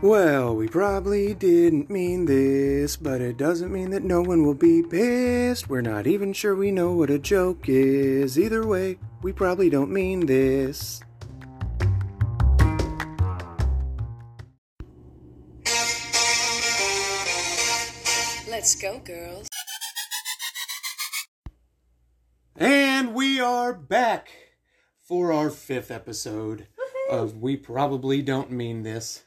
Well, we probably didn't mean this, but it doesn't mean that no one will be pissed. We're not even sure we know what a joke is. Either way, we probably don't mean this. Let's go, girls. And we are back for our fifth episode of We Probably Don't Mean This.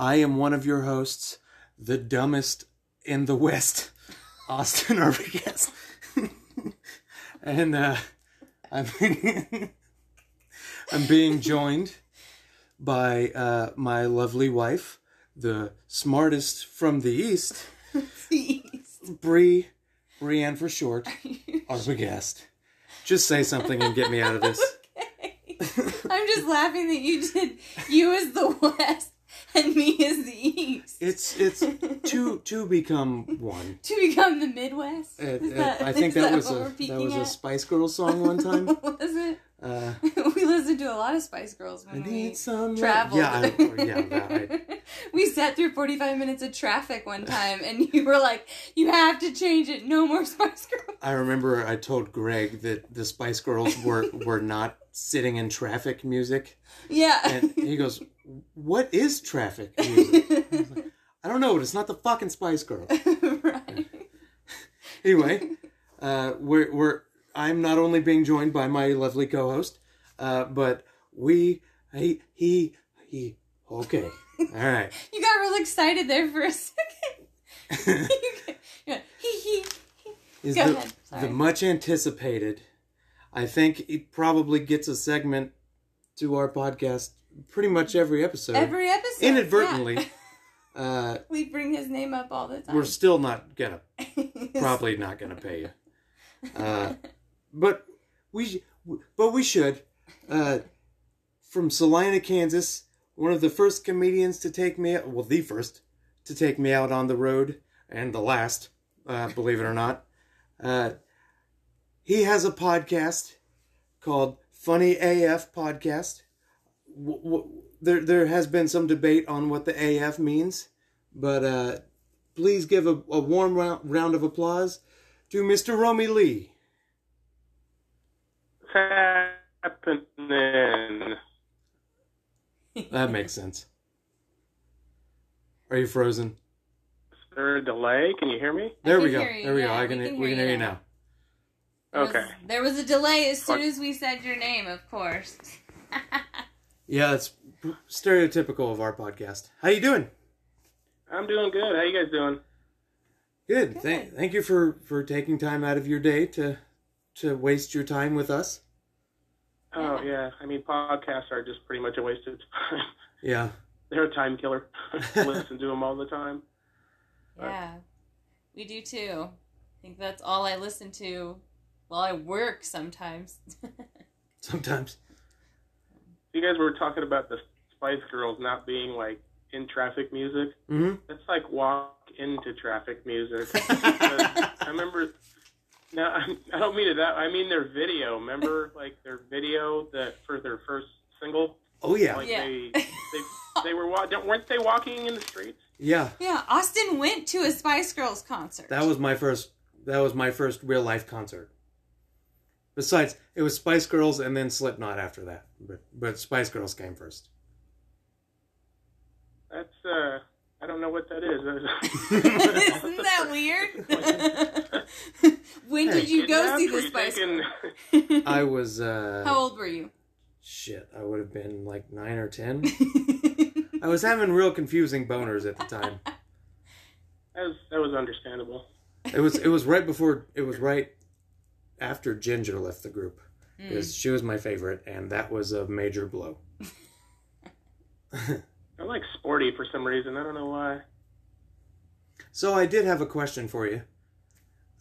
I am one of your hosts, the dumbest in the West, Austin Arbogast. and uh, I'm, I'm being joined by uh, my lovely wife, the smartest from the East, Bree, Brienne for short, Arbogast. Just say something and get me out of this. I'm just laughing that you did you as the West and me is the East. It's it's two two become one. to become the Midwest. Is that- I think is that was a that was a? Spice Girls song one time. was it? Uh, we listened to a lot of Spice Girls when we need some traveled. Yeah, I, oh, yeah. That, I, we sat through 45 minutes of traffic one time, and you were like, "You have to change it. No more Spice Girls." I remember I told Greg that the Spice Girls were were not sitting in traffic music, Yeah. and he goes, "What is traffic music?" I, like, I don't know. It's not the fucking Spice Girls. right. anyway, uh, we're we're I'm not only being joined by my lovely co-host, uh, but we he he he. Okay, all right. You got real excited there for a second. Hee hee. Is Go the, ahead, sorry. the much anticipated. I think it probably gets a segment to our podcast pretty much every episode. Every episode. Inadvertently. yeah. Uh, we bring his name up all the time. we're still not gonna, probably not gonna pay you. Uh, but we, but we should. Uh, from Salina, Kansas, one of the first comedians to take me, well, the first to take me out on the road, and the last, uh, believe it or not. Uh, he has a podcast called Funny AF Podcast. W- w- there, there has been some debate on what the AF means, but uh, please give a, a warm round, round of applause to Mr. Romie Lee. Happening? That makes sense. Are you frozen? Is there a delay? Can you hear me? There we go. you, There we go. yeah, I we can, can we hear can hear you you now. now. There was- Okay. There was a delay as soon as we said your name, of course. Yeah, it's stereotypical of our podcast. How you doing? I'm doing good. How you guys doing? Good. Good. Thank, thank you for for taking time out of your day to to waste your time with us. Oh yeah. I mean, podcasts are just pretty much a waste of time. Yeah. They're a time killer. Listen to them all the time. yeah, we do too. I think that's all I listen to while I work sometimes. Sometimes. You guys were talking about the Spice Girls not being like in traffic music. hmm That's like walk into traffic music. I remember. No, I I don't mean it that. I mean their video. Remember, like their video that for their first single. Oh yeah. Like Yeah. they, they they were wa- weren't they walking in the streets? Yeah. yeah, Austin went to a Spice Girls concert. That was my first. That was my first real life concert. Besides, it was Spice Girls and then Slipknot after that. But but Spice Girls came first. That's uh, I don't know what that is. Isn't that weird? When did you go see the Spice Girls? I was uh How old were you? shit, I would have been like 9 or 10. I was having real confusing boners at the time. that was that was understandable. It was it was right before it was right after Ginger left the group Hmm. because she was my favorite and that was a major blow. I like sporty for some reason. I don't know why. So I did have a question for you.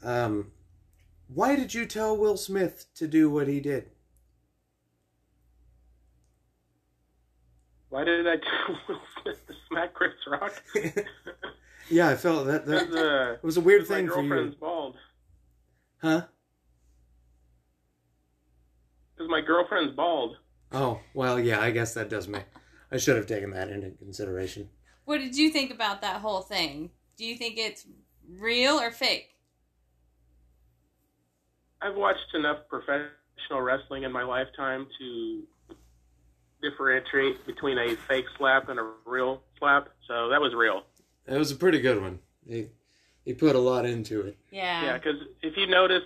Um why did you tell Will Smith to do what he did? Why did I tell Will Smith to smack Chris Rock? Yeah, I felt that that uh, it was a weird my thing for you. My girlfriend's you. bald. Huh? Because my girlfriend's bald. Oh, well, yeah, I guess that does make I should have taken that into consideration. what did you think about that whole thing? Do you think it's real or fake? I've watched enough professional wrestling in my lifetime to differentiate between a fake slap and a real slap. So that was real. That was a pretty good one. He he put a lot into it. Yeah. Yeah, because if you notice,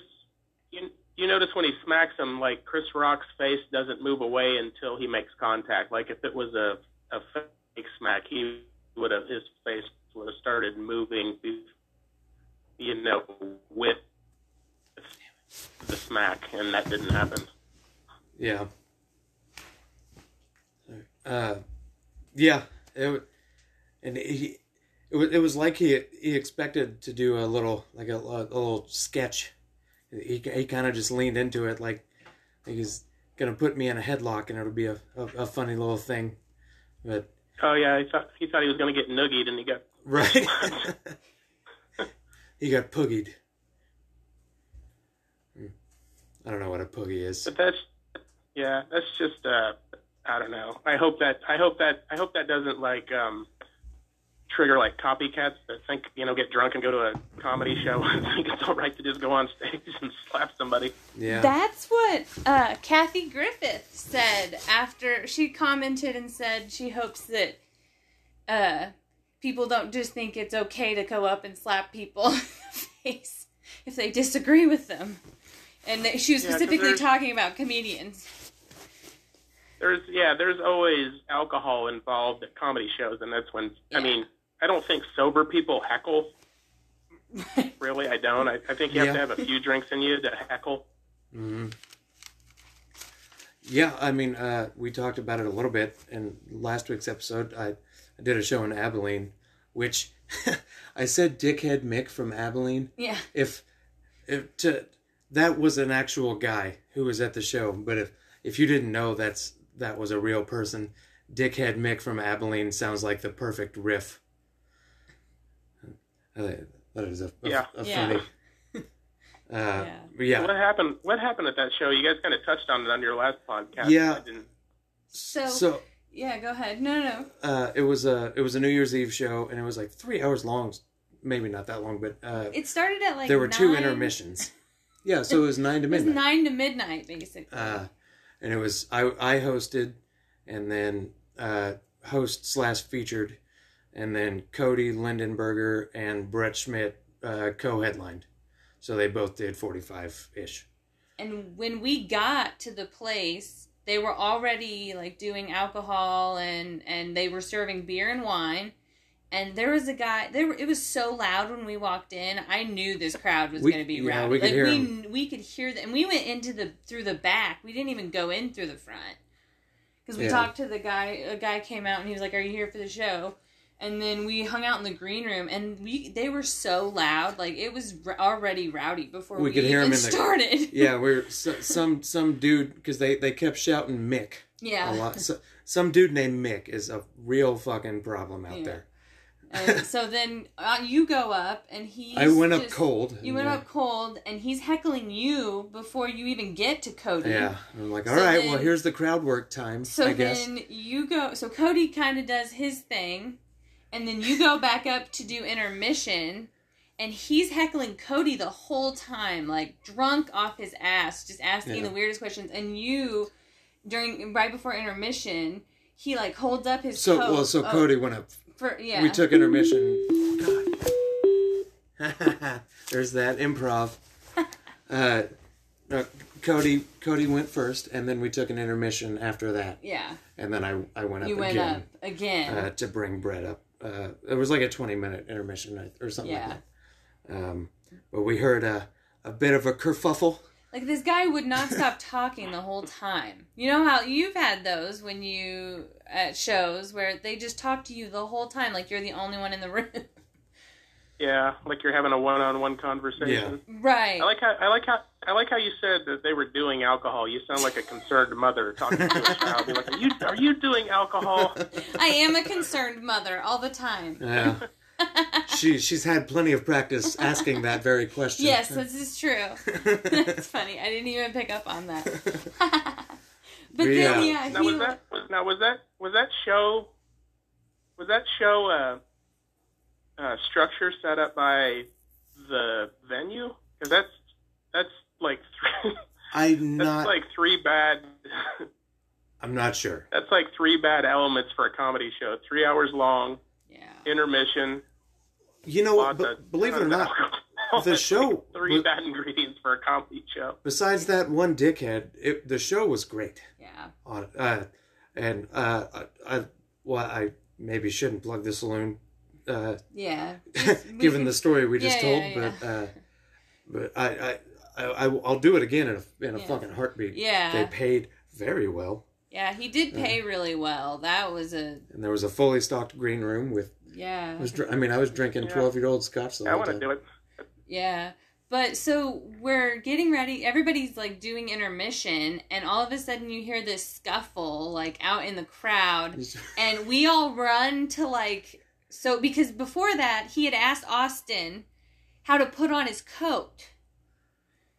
you, you notice when he smacks him, like Chris Rock's face doesn't move away until he makes contact. Like if it was a a fake smack, he would have his face would have started moving, you know, with the smack, and that didn't happen. Yeah. Uh, yeah. It, and he, it was, it was like he he expected to do a little like a, a little sketch. He he kind of just leaned into it like, like he's gonna put me in a headlock and it'll be a, a, a funny little thing, but Oh yeah, he thought he thought he was going to get noogied, and he got right. he got poogied. Hmm. I don't know what a poogie is. But that's yeah, that's just uh I don't know. I hope that I hope that I hope that doesn't like um trigger like copycats that think you know get drunk and go to a comedy show and think it's all right to just go on stage and slap somebody. Yeah. That's what uh, Kathy Griffin said after she commented and said she hopes that uh, people don't just think it's okay to go up and slap people in the face if they disagree with them. And that she was Yeah, 'cause specifically there's- talking about comedians. There's yeah, there's always alcohol involved at comedy shows, and that's when Yeah. I mean I don't think sober people heckle. Really, I don't. I, I think you have Yeah. to have a few drinks in you to heckle. hmm Yeah, I mean, uh, we talked about it a little bit in last week's episode. I, I did a show in Abilene, which I said Dickhead Mick from Abilene. yeah. If, if to, that was an actual guy who was at the show, but if if you didn't know that's that was a real person, Dickhead Mick from Abilene sounds like the perfect riff. I think That is a, a, Yeah. a Yeah. funny. Uh, Yeah. but yeah. What happened? What happened at that show? You guys kind of touched on it on your last podcast. Yeah. I didn't, So, so yeah, go ahead. No, no, no. uh, it was a it was a New Year's Eve show, and it was like three hours long. Maybe not that long, but uh, It started at like there were two intermissions. Yeah, so it was nine to It was midnight. nine to midnight, basically. Uh, and it was I I hosted, and then uh, host slash featured, and then Cody Lindenberger and Brett Schmidt uh, co-headlined. So they both did forty five ish. and when we got to the place they were already like doing alcohol and and they were serving beer and wine and there was a guy there it was so loud when we walked in i knew this crowd was going to be yeah, rowdy we could like hear we 'em. we could hear them and we went into the through the back we didn't even go in through the front because we Yeah. talked to the guy a guy came out and he was like are you here for the show and then we hung out in the green room and we they were so loud like it was r- already rowdy before We we, could hear even in the- started Yeah, we're so, some some dude because they they kept shouting Mick yeah a lot. So, some dude named Mick is a real fucking problem out Yeah. there. And so then uh, you go up, and he. I went up cold. You went uh, up cold, and he's heckling you before you even get to Cody. Yeah, I'm like, all So right, then- well, here's the crowd work time. So I guess. then you go. So Cody kind of does his thing, and then you go back up to do intermission, and he's heckling Cody the whole time, like drunk off his ass, just asking Yeah. the weirdest questions. And you, during right before intermission, he like holds up his So coat. well, so Oh, Cody went up. For yeah. We took intermission. God. There's that improv. Uh, uh, Cody Cody went first, and then we took an intermission after that, yeah. and then I I went up You went again up again. Uh, to bring Brett up. Uh, it was like a 20 minute intermission or- or something Yeah. like that. Um, but we heard a a bit of a kerfuffle. Like this guy would not stop talking the whole time. You know how you've had those when you at shows where they just talk to you the whole time, like you're the only one in the room. yeah, like you're having a one-on-one conversation. Yeah. right. I like how I like how I like how you said that they were doing alcohol. You sound like a concerned mother talking to a child. You're like, are you are you doing alcohol? I am a concerned mother all the time. Yeah. she she's had plenty of practice asking that very question. yes, this is true. That's funny. I didn't even pick up on that. but Yeah. then yeah, Now he was that was now was that was that show was that show uh, uh, structure set up by the venue? Because that's that's like three, I'm that's not. like three bad. I'm not sure. that's like three bad elements for a comedy show. Three hours long, Yeah. intermission. You know what? lots But believe it or not, alcohol. the show three but- bad ingredients for a comedy show. besides that one dickhead, it, the show was great. Yeah. On uh, and uh, I, I well, I maybe shouldn't plug the saloon, uh, Yeah. given the story we just Yeah, told. yeah, But uh, but I, I I I I'll do it again in a in a Yeah. fucking heartbeat. Yeah. They paid very well, Yeah, he did pay really well. That was a and there was a fully stocked green room with. Yeah. I, was, dr- I mean, I was drinking Yeah. twelve year old scotch the I whole want to time. do it. Yeah. But so we're getting ready. Everybody's like doing intermission, and all of a sudden you hear this scuffle like out in the crowd, and we all run to like so because before that he had asked Austin how to put on his coat.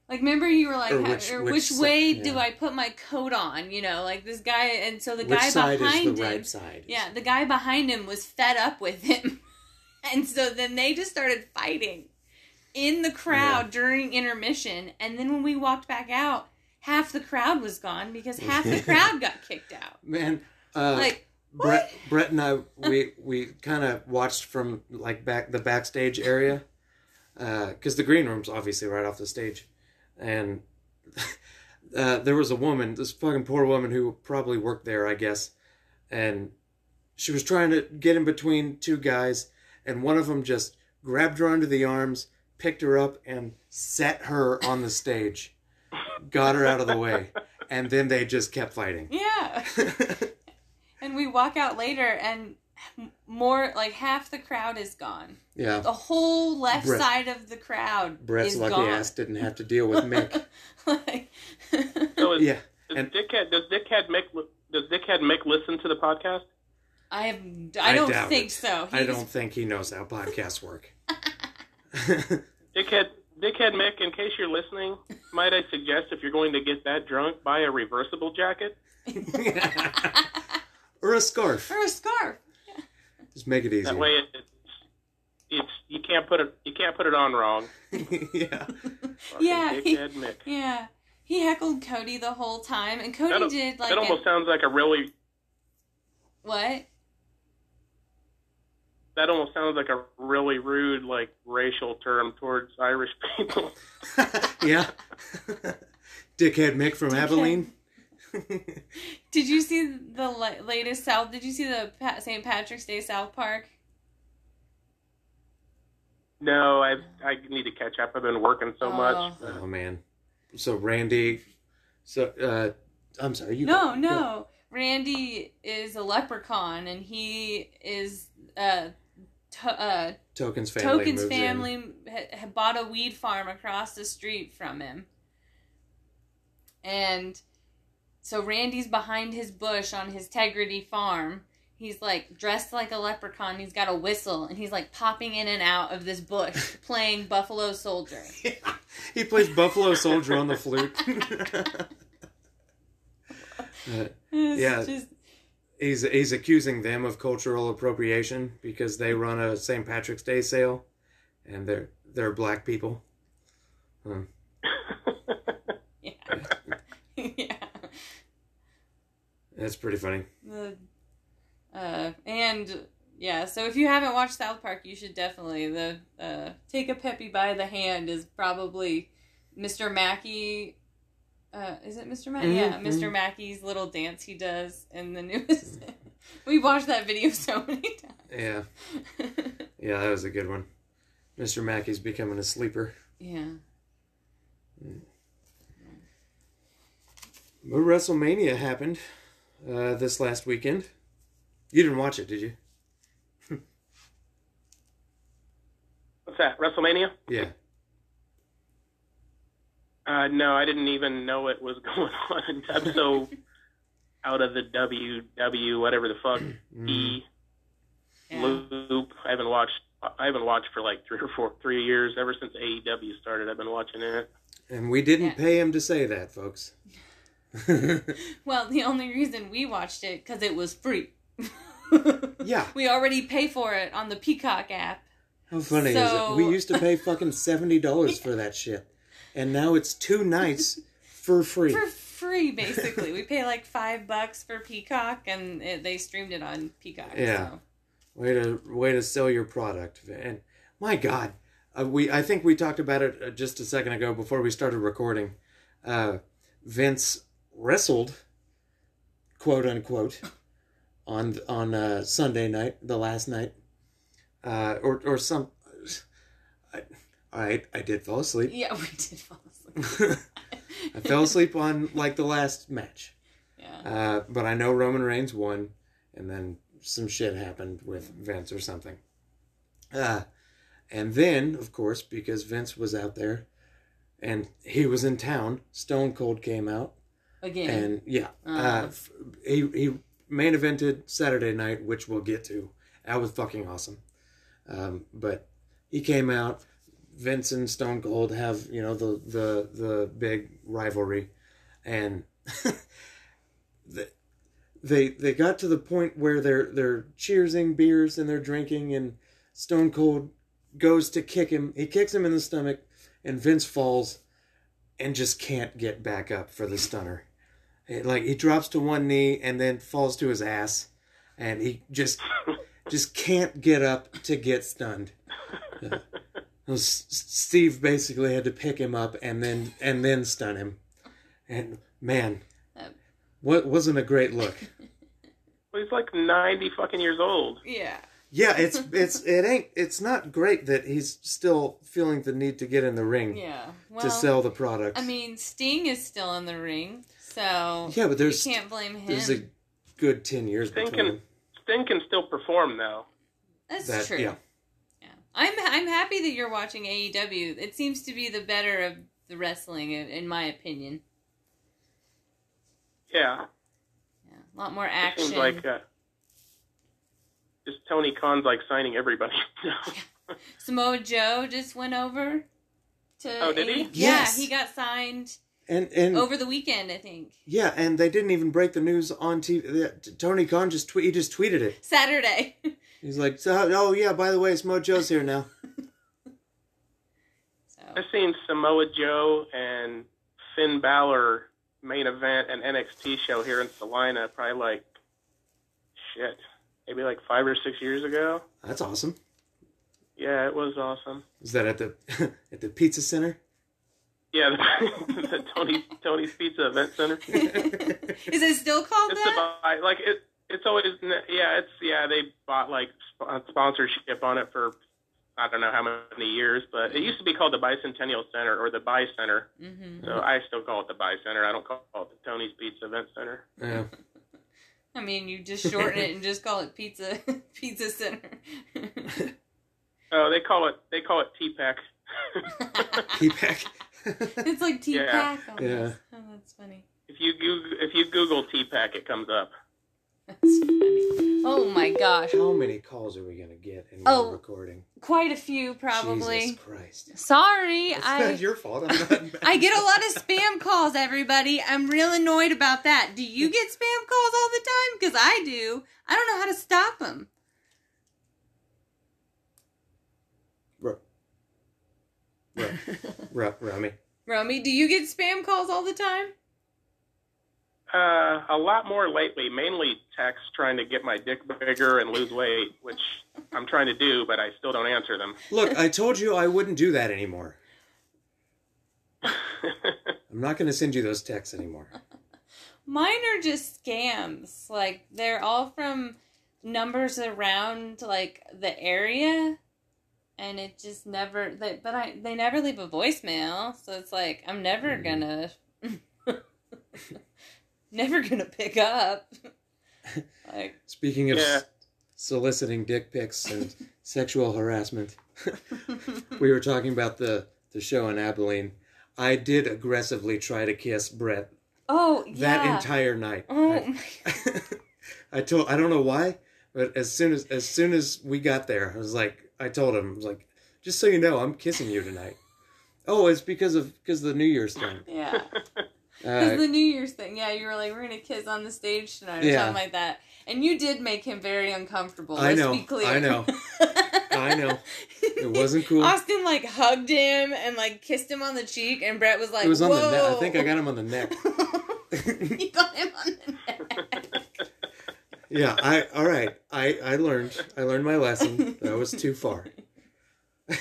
Like remember you were like Or which- or which which, way yeah. do I put my coat on? You know, like this guy and so the Which guy side behind is the him right side? Yeah, the guy behind him was fed up with him. and so then they just started fighting in the crowd Yeah. during intermission. And then when we walked back out, half the crowd was gone because half the crowd got kicked out. Man, uh, Like, Brett, Brett and I, we we kind of watched from like back the backstage area, because the green room's obviously right off the stage, and uh, there was a woman, this fucking poor woman who probably worked there, I guess, and she was trying to get in between two guys, and one of them just grabbed her under the arms, picked her up, and set her on the stage, got her out of the way, and then they just kept fighting. yeah. and we walk out later and more like half the crowd is gone. yeah. The whole left Brett- side of the crowd Brett's is lucky gone. ass didn't have to deal with Mick. like, So is, yeah, does and- Dickhead does Dickhead Mick li- does Dickhead Mick listen to the podcast? I have I don't doubt think it. so. I don't think he knows how podcasts work. Dickhead Dickhead Mick, in case you're listening, might I suggest if you're going to get that drunk, buy a reversible jacket. or a scarf. or a scarf. Just make it easy. That way, it, it's it's you can't put it you can't put it on wrong. yeah. Fucking Yeah, he- Dickhead Mick. Yeah. He heckled Cody the whole time, and Cody That, did like that a- almost sounds like a really what? that almost sounds like a really rude like racial term towards Irish people. yeah. Dickhead Mick from Abilene. Did you see the latest South? Did you see the St. Patrick's Day South Park? no, I I need to catch up. I've been working so Oh. much. oh man. So Randy. So uh, I'm sorry. You no, go. no. Randy is a leprechaun, and he is uh, to- uh Tokens family. Token's family ha- ha- bought a weed farm across the street from him. And so Randy's behind his bush on his Tegrity farm. He's like dressed like a leprechaun. He's got a whistle and he's like popping in and out of this bush playing Buffalo Soldier. he plays Buffalo Soldier on the flute. Uh, Yeah. just- he's he's accusing them of cultural appropriation because they run a St. Patrick's Day sale, and they're they're black people. Um, yeah. yeah. That's pretty funny. The, uh, and yeah, so if you haven't watched South Park, you should definitely the uh, take a Peppy by the hand is probably Mr. Mackey. Uh, is it Mr. Mackey? Mhm, Yeah, mhm. Mackey's little dance he does in the newest. we watched that video so many times. yeah, yeah, that was a good one. Mr. Mackey's becoming a sleeper. yeah. But WrestleMania happened uh, this last weekend. You didn't watch it, did you? What's that? WrestleMania? Yeah. Uh, no, I didn't even know it was going on. I'm so out of the WW whatever the fuck Mm. E yeah. loop. I haven't watched. I haven't watched for like three or four, three years. Ever since AEW started, I've been watching it. And we didn't Yeah. pay him to say that, folks. Well, the only reason we watched it because it was free. Yeah. we already pay for it on the Peacock app. How funny is it? We used to pay fucking seventy dollars for that shit, and now it's two nights for free. For free, basically. we pay like five bucks for Peacock, and it, they streamed it on Peacock. Yeah. so. Way to way to sell your product, and my God, uh, we I think we talked about it uh, just a second ago before we started recording. Uh, Vince wrestled, quote unquote, on on uh, Sunday night, the last night, uh, or or some. I, I I did fall asleep. Yeah, we did fall asleep. I fell asleep on like the last match. Yeah. Uh, but I know Roman Reigns won, and then some shit happened with Vince or something. Uh, and then, of course, because Vince was out there and he was in town, Stone Cold came out, Again. and yeah, uh, Uh. he he main evented Saturday night, which we'll get to. That was fucking awesome. Um, but he came out. Vince and Stone Cold have you know the the the big rivalry, and the, they they got to the point where they're they're cheersing beers and they're drinking, and Stone Cold goes to kick him. He kicks him in the stomach, and Vince falls, and just can't get back up for the stunner. It- like he drops to one knee and then falls to his ass, and he just just can't get up to get stunned. Uh, S- Steve basically had to pick him up and then and then stun him, and man, what wasn't a great look. Well, he's like ninety fucking years old. yeah. Yeah, it's it's it ain't it's not great that he's still feeling the need to get in the ring Yeah. Well, to sell the product. I mean, Sting is still in the ring, so Yeah, but there's- you can't blame him. There's a good ten years Sting between can them. Sting can still perform though. That's That true. yeah, Yeah. I'm I'm happy that you're watching AEW. It seems to be the better of the wrestling, in, in my opinion. Yeah, Yeah. A lot more it action. seems like uh, just Tony Khan's like signing everybody. Samoa Joe just went over to. Oh, did he? AE Yeah, Yes. he got signed and and over the weekend, I think. yeah, and they didn't even break the news on TV. Tony Khan just tweet he just tweeted it. Saturday. He's like, so, oh yeah, by the way, Smo Joe's here now. so I've seen Samoa Joe and Finn Balor main event an NXT show here in Salina, probably like shit, maybe like five or six years ago. That's awesome. Yeah, it was awesome. Is that at the at the pizza center? Yeah, the, the Tony Tony's Pizza Event Center. is it still called It's that? about like it. It's always yeah. It's yeah. They bought like sp- sponsorship on it for I don't know how many years, but it used to be called the Bicentennial Center or the Bi Center. hmm So I still call it the Bi Center. I don't call it the Tony's Pizza Event Center. Yeah. I mean, you just shorten it and just call it Pizza Pizza Center. Oh, they call it they call it T-Pack. P-Pack. it's like tea Yeah. pack. Almost. Yeah. Oh, that's funny. if you Google, if you Google T-Pack, it comes up. That's funny. Oh my gosh, How many calls are we gonna get in Oh, one recording? quite a few probably. Jesus Christ. Sorry, It's I not your fault. I'm not I get a lot of spam calls. Everybody, I'm real annoyed about that. Do you get spam calls all the time? Because I do. I don't know how to stop them. Ru- Ru- Rummy. Romie, do you get spam calls all the time? Uh, a lot more lately, mainly texts trying to get my dick bigger and lose weight, which I'm trying to do, but I still don't answer them. Look, I told you I wouldn't do that anymore. I'm not going to send you those texts anymore. Mine are just scams. Like they're all from numbers around like the area, and it just never. They, but I they never leave a voicemail, so it's like I'm never Mhm. gonna, never gonna pick up. like Speaking of Yeah. soliciting dick pics and sexual harassment, we were talking about the, the show in Abilene. I did aggressively try to kiss Brett oh yeah. that entire night. oh I- my I told I don't know why, but as soon as as soon as we got there, I was like, I told him, I was like, just so you know, I'm kissing you tonight. Oh, it's because of because of the New Year's thing. yeah. Because Uh, the New Year's thing, yeah, you were like, we're gonna kiss on the stage tonight or Yeah. something like that, and you did make him very uncomfortable. I let's know, Be clear. I know. I know. It wasn't cool. Austin like hugged him and like kissed him on the cheek, and Brett was like, it was on Whoa. the neck. I think I got him on the neck. you got him on the neck. Yeah, I all right. I I learned. I learned my lesson. That was too far.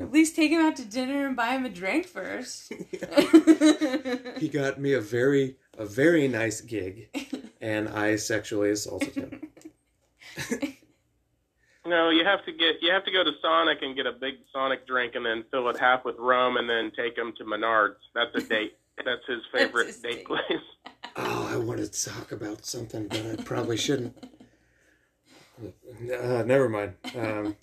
At least take him out to dinner and buy him a drink first. He got me a very a very nice gig, and I sexually assaulted him. No, you have to get you have to go to Sonic and get a big Sonic drink and then fill it half with rum and then take him to Menards. That's a date. That's his favorite his date date. place. I wanted to talk about something, but I probably shouldn't. Uh, never mind. Um,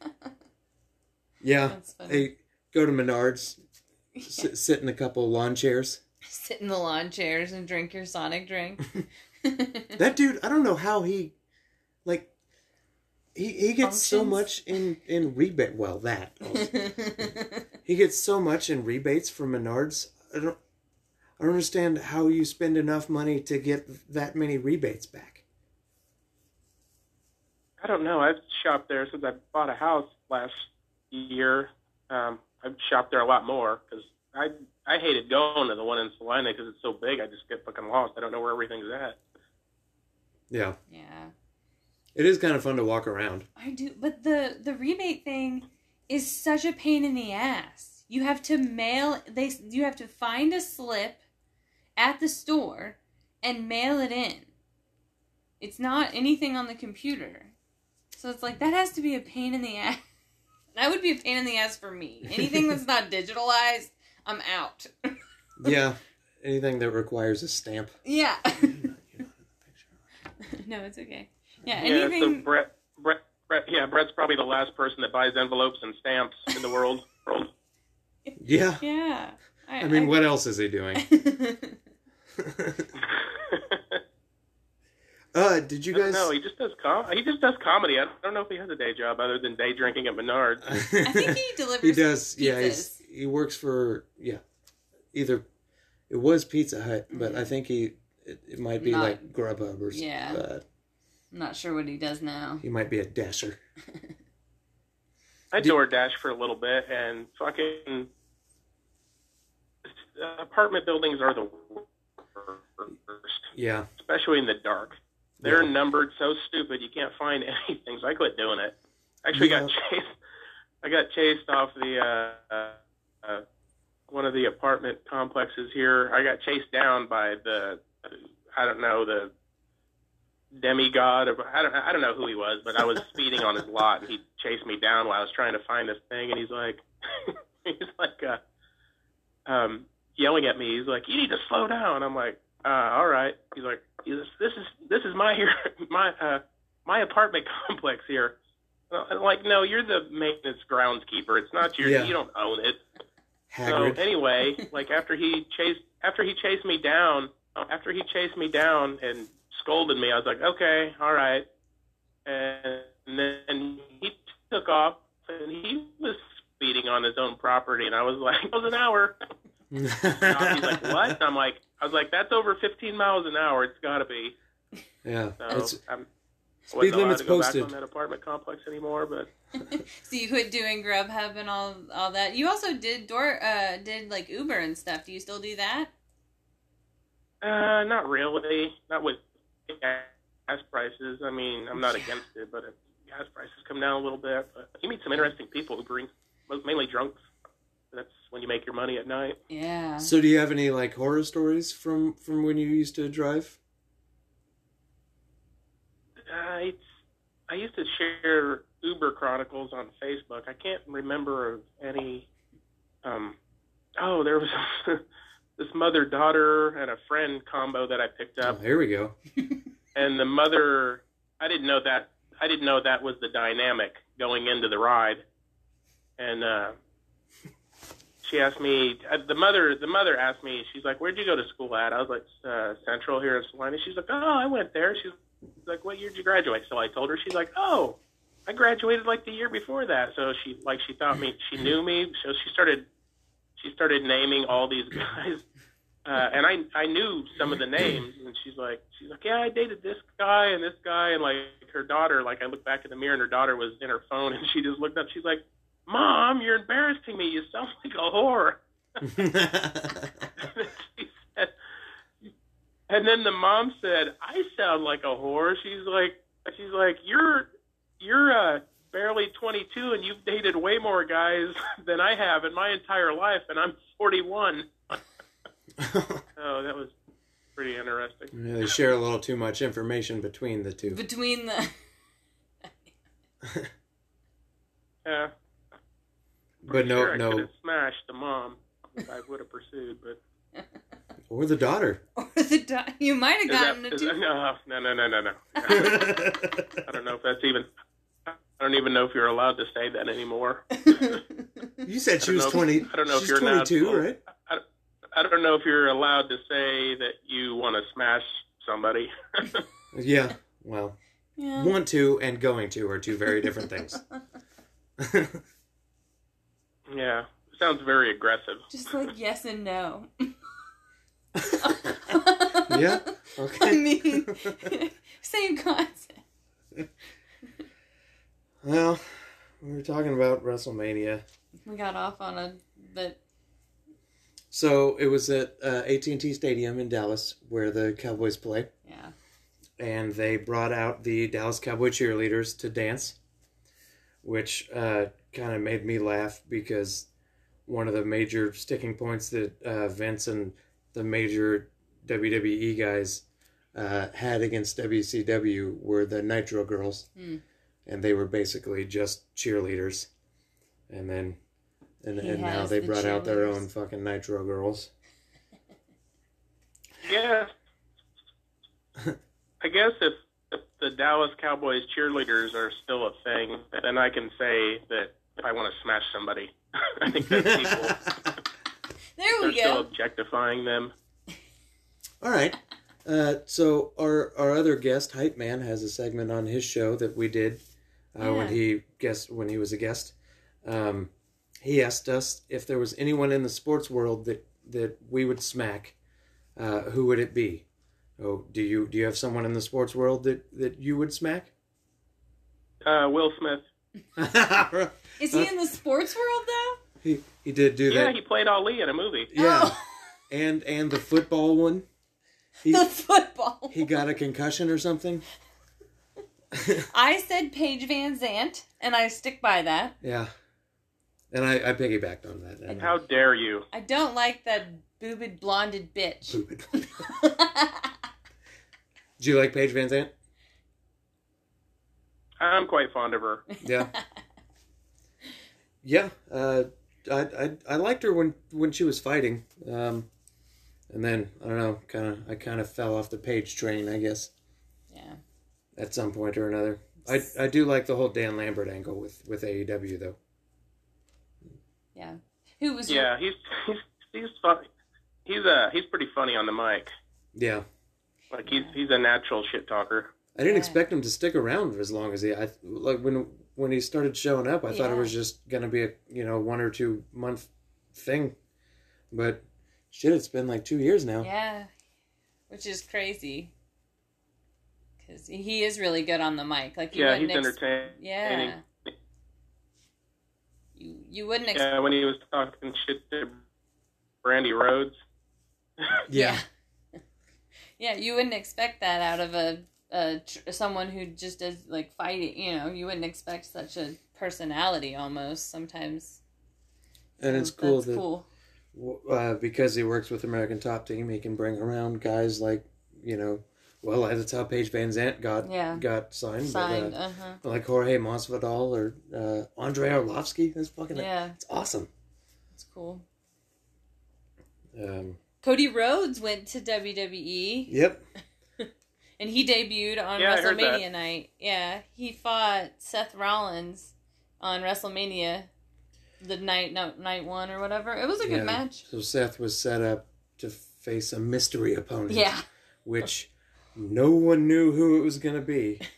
yeah, That's hey, go to Menards, sit, sit in a couple of lawn chairs. Sit in the lawn chairs and drink your Sonic drink. That dude, I don't know how he, like, he, he gets so much in in rebate. Well, that also. he gets so much in rebates from Menards. I don't, I don't understand how you spend enough money to get that many rebates back. I don't know. I've shopped there since I bought a house last year. Um, I've shopped there a lot more because I I hated going to the one in Salina because it's so big. I just get fucking lost. I don't know where everything's at. Yeah, yeah. it is kind of fun to walk around. I do, but the the rebate thing is such a pain in the ass. You have to mail they you have to find a slip at the store and mail it in. It's not anything on the computer. So it's like that has to be a pain in the ass. That would be a pain in the ass for me. Anything that's not digitalized, I'm out. Yeah, anything that requires a stamp. yeah. no, it's okay. Yeah, Yeah, so Brett, Brett, Brett, yeah, Brett's probably the last person that buys envelopes and stamps in the world. world. Yeah, Yeah. I mean, what else is he doing? Uh, did you guys? know. He just does com. He just does comedy. I don't know if he has a day job other than day drinking at Menards. I think he delivers. he does. Yeah, he's, he works for yeah, either it was Pizza Hut, but I think he it, it might be Not- like Grubhub or Yeah. Uh, I'm not sure what he does now. he might be a dasher. I Did- DoorDash for a little bit, and fucking uh, apartment buildings are the worst, Yeah, especially in the dark. They're Yeah. numbered so stupid you can't find anything. So I quit doing it. Actually, got chased. I got chased off the uh, uh, uh, one of the apartment complexes here. I got chased down by the I don't know the demigod of I don't I don't know who he was, but I was speeding on his lot and he chased me down while I was trying to find this thing, and he's like he's like uh, um, yelling at me. He's like, "You need to slow down." I'm like, uh, "All right." He's like, "This is this is my here my uh, my apartment complex here." I'm like, no, you're the maintenance groundskeeper. It's not your. Yeah. You don't own it. Hagrid. So anyway, like after he chased after he chased me down, after he chased me down and scolded me, I was like, okay, all right. And then he took off and he was speeding on his own property, and I was like, miles an hour. He's like, what? And I'm like, I was like, that's over 15 miles an hour. It's got to be. yeah, So it's I'm. speed limits to go posted. back on that apartment complex anymore, but So you quit doing Grubhub and all all that. You also did door uh did like Uber and stuff. Do you still do that? Uh, not really. Not with gas prices. I mean, I'm not Yeah. against it, but if gas prices come down a little bit, but you meet some interesting people who bring mainly drunks. That's when you make your money at night. Yeah. So, do you have any like horror stories from from when you used to drive? I I used to share Uber chronicles on Facebook. I can't remember of any. Um, oh, there was this mother daughter and a friend combo that I picked Oh, up. here we go. and the mother i didn't know that i didn't know that was the dynamic going into the ride and uh she asked me uh, the mother the mother asked me she's like where'd you go to school at? I was like uh central here in salina. She's like oh i went there. She's like what year did you graduate? So i told her she's like oh i graduated like the year before that. So she like she thought me she knew me so she started she started naming all these guys. Uh, and I I knew some of the names, and she's like, she's like, yeah, I dated this guy and this guy, and like her daughter, like I looked back in the mirror, and her daughter was in her phone, and she just looked up, she's like, Mom, you're embarrassing me. You sound like a whore. she said, and then the mom said, I sound like a whore. She's like, she's like, you're you're uh, barely 22, and you've dated way more guys than I have in my entire life, and I'm 41. Oh, that was pretty interesting. Yeah, they share a little too much information between the two. Between the Yeah. But no, sure I could no, have smashed the mom. I would have pursued, but or the daughter. or the do- you might have gotten that, a is two. no, no, no, no, no, no. I don't know if that's even. I don't even know if you're allowed to say that anymore. you said she was know if- twenty. I don't know if you're allowed- twenty-two, oh. right? I don't know if you're allowed to say that you want to smash somebody. Yeah. Well, yeah. want to and going to are two very different things. Yeah, sounds very aggressive. Just like yes and no. yeah. I Okay. mean, same concept. Well, we were talking about WrestleMania. We got off on a but So it was at uh, AT&T Stadium in Dallas where the Cowboys play, yeah. and they brought out the Dallas Cowboy cheerleaders to dance, which uh, kind of made me laugh because one of the major sticking points that uh, Vince and the major WWE guys uh, had against WCW were the Nitro Girls, Hmm. and they were basically just cheerleaders, and then. And, He and now they the brought out their own fucking Nitro Girls. Yeah. I guess if, if the Dallas Cowboys cheerleaders are still a thing, then I can say that I want to smash somebody. I think that's people. There They're we still objectifying them. All right. Uh, so our our other guest, Hype Man, has a segment on his show that we did uh, when he guest when he was a guest. Um, he asked us if there was anyone in the sports world that that we would smack. Uh, who would it be? Oh, do you do you have someone in the sports world that that you would smack? Uh, Will Smith. Is he in the sports world though? he he did do Yeah, that. he played Ali in a movie. yeah, Oh. and and the football one. He The football. he got a concussion or something. I said Paige VanZant, and I stick by that. Yeah. And I, I piggybacked on that. And How dare you? I don't like that boobed blonded bitch. Stupid. Do you like Paige VanZant? I'm quite fond of her. Yeah. yeah. Uh, I, I I liked her when when she was fighting. Um, and then I don't know, kind of I kind of fell off the Paige train, I guess, yeah. at some point or another. I I do like the whole Dan Lambert angle with with AEW though. Yeah. Who was Yeah, he's he's he's funny. He's uh he's pretty funny on the mic. Yeah. Like he's he's a natural shit talker. I didn't Yeah. expect him to stick around for as long as he. I like when when he started showing up. I thought it was just gonna be a you know one or two month thing, but shit, it's been like two years now. Yeah. Which is crazy. Because he is really good on the mic. Like you Yeah, he's ex- entertaining. Yeah. You you wouldn't expect. Yeah, when he was talking shit to Brandi Rhodes. Yeah. Yeah, you wouldn't expect that out of a, a tr- someone who just does like fighting. You know, you wouldn't expect such a personality almost sometimes. and So it's cool that's that cool. uh, because he works with American Top Team, he can bring around guys like you know, well that's how Paige VanZant got Yeah. got signed, Signed. But, uh, Uh huh. like Jorge Masvidal or uh, Andrei Arlovsky. That's fucking Yeah, it's awesome. it's cool. Um, Cody Rhodes went to WWE yep. and he debuted on Yeah, WrestleMania night. Yeah, he fought Seth Rollins on WrestleMania, the night no, night one or whatever. It was a good match. So Seth was set up to face a mystery opponent. Yeah, which no one knew who it was going to be.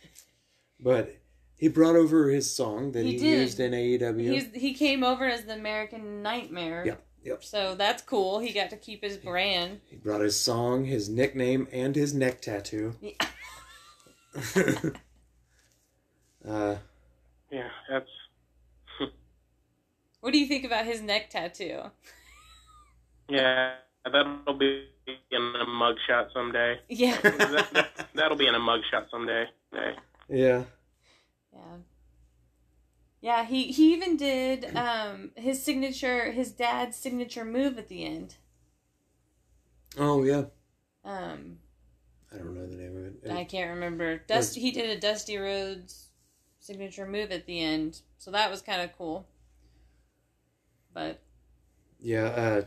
But he brought over his song that He he, did. used in AEW. He's, he came over as the American Nightmare. Yep. Yep. So that's cool. He got to keep his brand. He brought his song, his nickname, and his neck tattoo. Yeah. uh, Yeah, that's What do you think about his neck tattoo? yeah. That'll be in a mugshot someday. Yeah. that, that, that'll be in a mugshot someday. Yeah. yeah. Yeah. He, he even did um his signature his dad's signature move at the end. Oh yeah. Um I don't know the name of it. I can't remember. Dusty he did a Dusty Rhodes signature move at the end. So that was kind of cool. But Yeah, uh,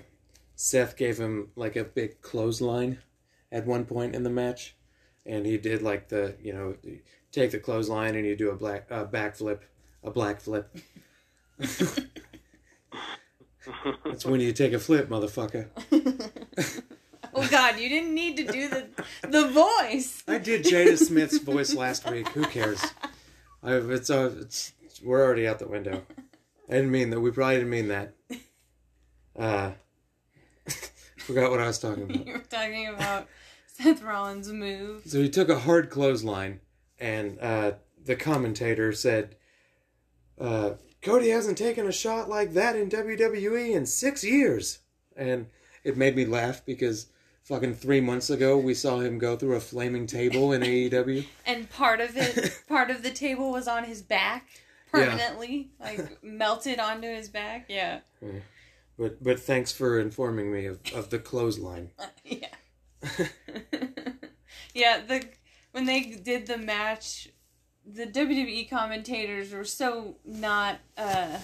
Seth gave him like a big clothesline at one point in the match, and he did like the you know take the clothesline and you do a black uh, backflip, a black flip. That's when you take a flip, motherfucker. Oh god, you didn't need to do the the voice. I did Jada Smith's voice last week. Who cares? I, it's, uh, it's we're already out the window. I didn't mean that. We probably didn't mean that. Uh, forgot what I was talking about. You were talking about Seth Rollins' move. So he took a hard clothesline, and uh, the commentator said, uh, "Cody hasn't taken a shot like that in WWE in six years," and it made me laugh because fucking three months ago we saw him go through a flaming table in AEW. And part of it part of the table was on his back permanently. Like melted onto his back. Yeah. But but thanks for informing me of, of the clothesline. yeah. yeah, the when they did the match, the WWE commentators were so not uh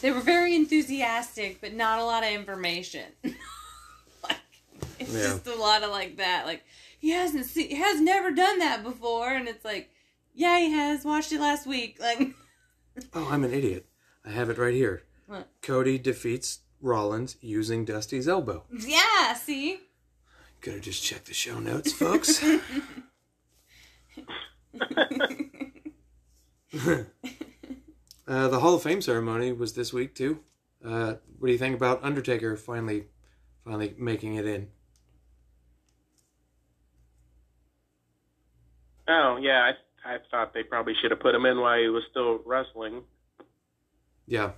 they were very enthusiastic but not a lot of information. like it's Yeah. just a lot of like that like he hasn't seen, he has never done that before and it's like yeah, he has watched it last week. Like Oh, I'm an idiot. I have it right here. What? Cody defeats Rollins using Dusty's elbow. yeah, see? Have just checked the show notes, folks. uh, the Hall of Fame ceremony was this week too. Uh, what do you think about Undertaker finally, finally making it in? Oh yeah, I I thought they probably should have put him in while he was still wrestling. Yeah,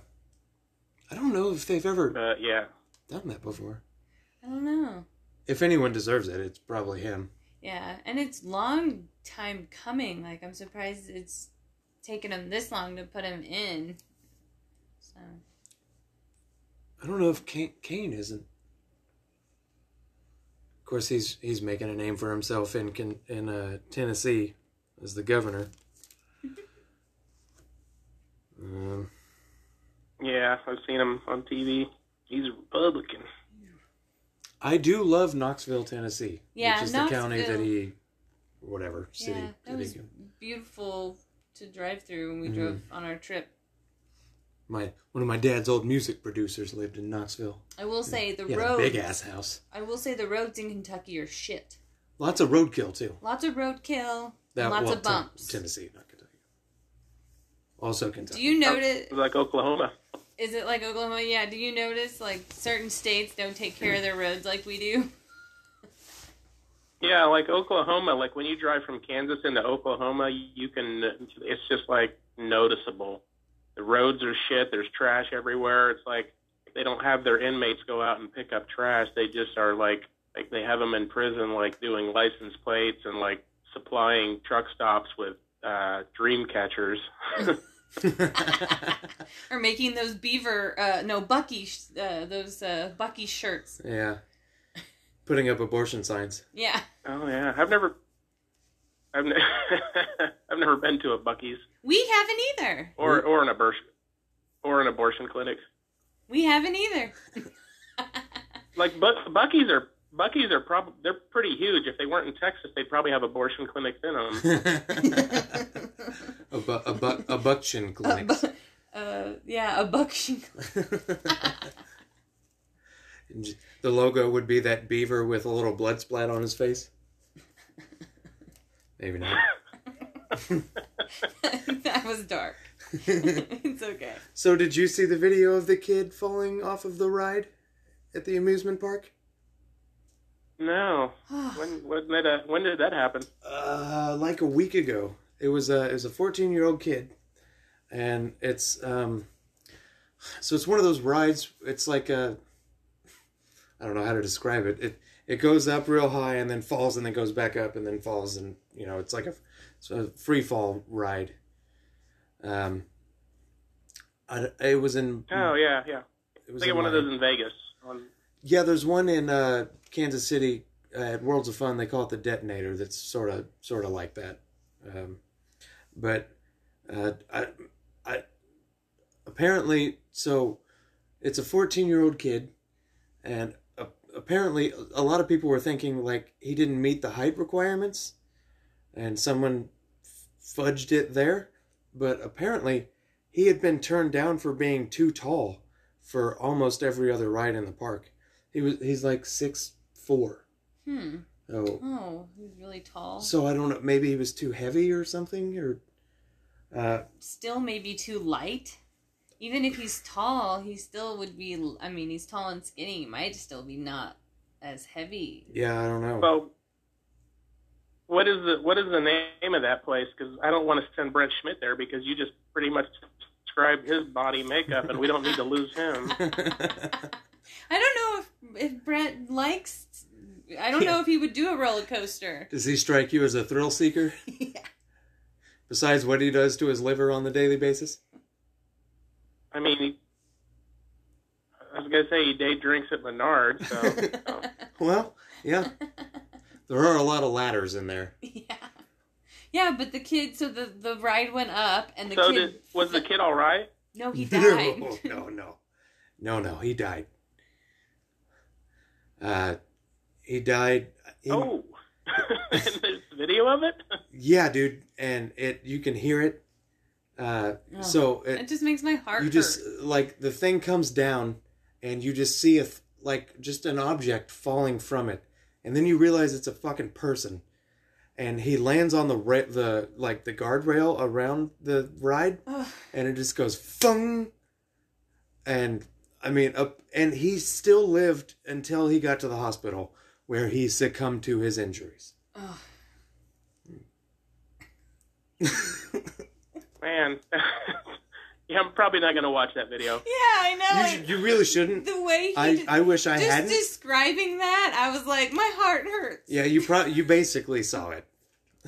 I don't know if they've ever But yeah, done that before. I don't know. If anyone deserves it, it's probably him. Yeah, and it's long time coming. Like I'm surprised it's taken him this long to put him in. So I don't know if Kane, Kane isn't. Of course, he's he's making a name for himself in in uh, Tennessee as the governor. um, yeah, I've seen him on TV. He's a Republican. I do love Knoxville, Tennessee, Yeah, which is the county that he, whatever city. yeah, that that was beautiful to drive through when we Mhm. drove on our trip. my one of my dad's old music producers lived in Knoxville. I will say the He had a big ass house. I will say the roads in Kentucky are shit. Lots of roadkill too. Lots of roadkill. That and lots well, of bumps. Ten- Tennessee, not Kentucky. Also Kentucky. Do you notice? Like Oklahoma. Is it like Oklahoma? Yeah. Do you notice like certain states don't take care of their roads like we do? Yeah, like Oklahoma. Like when you drive from Kansas into Oklahoma, you can. It's just like noticeable. The roads are shit. There's trash everywhere. It's like they don't have their inmates go out and pick up trash. They just are like like they have them in prison, like doing license plates and like supplying truck stops with uh, dream catchers. or making those beaver, uh, no Buc-ee, uh, those uh, Buc-ee shirts. yeah. Putting up abortion signs. Yeah, oh yeah, I've never. I've, ne- I've never been to a Buc-ee's we haven't either. or or an abortion or an abortion clinic. We haven't either. Like but Buc-ee's are Buc-ee's are probably they're pretty huge. If they weren't in Texas, they'd probably have abortion clinics in them. a, bu- a, bu- a buction clinic. uh, yeah, a Bucky. The logo would be that beaver with a little blood splat on his face. Maybe not. that was dark. it's okay. so, did you see the video of the kid falling off of the ride at the amusement park? No. when when did that, when did that happen? Uh, like a week ago. It was a it was a 14 year old kid, and it's um, so it's one of those rides. It's like a I don't know how to describe it. It it goes up real high and then falls and then goes back up and then falls and you know it's like a it's a free fall ride. Um, I, it was in Oh yeah, yeah. it was I think in one of those in Vegas. On, Yeah, there's one in uh, Kansas City uh, at Worlds of Fun. They call it the detonator. That's sort of sort of like that. Um, but uh, I, I apparently so it's a 14 year old kid, and apparently a lot of people were thinking like he didn't meet the height requirements, and someone fudged it there. But apparently he had been turned down for being too tall for almost every other ride in the park. He was he's like six four. Hmm. So Oh, he's really tall. so I don't know. Maybe he was too heavy or something. Or uh, Still maybe too light. Even if he's tall, he still would be. I mean, he's tall and skinny. He might still be not as heavy. yeah, I don't know. well, what is the what is the name of that place? Because I don't want to send Brett Schmidt there because you just pretty much described his body makeup, and we don't need to lose him. I don't know if if Brett likes. I don't know if he would do a roller coaster. Does he strike you as a thrill seeker? yeah. Besides what he does to his liver on the daily basis? I mean, he, I was gonna say he day drinks at Menards, so. so. Well, yeah. There are a lot of ladders in there. Yeah. Yeah, but the kid. So the the ride went up, and the So kid. did was the kid all right? No, he died. No, no, no, no, no. He died. Uh, he died. in- Oh, there's video of it. yeah, dude, and it you can hear it. Uh, Oh, so it, It just makes my heart you hurt. just like the thing comes down, and you just see a th- like just an object falling from it, and then you realize it's a fucking person, and he lands on the ra- the like the guardrail around the ride, Ugh. and it just goes fung. And I mean, uh, and he still lived until he got to the hospital, where he succumbed to his injuries. Ugh. Man, yeah, I'm probably not gonna watch that video. Yeah, I know. You, like, should, you really shouldn't. the way he I, did- I wish I just hadn't. describing that, I was like, my heart hurts. Yeah, you pro- you basically saw it.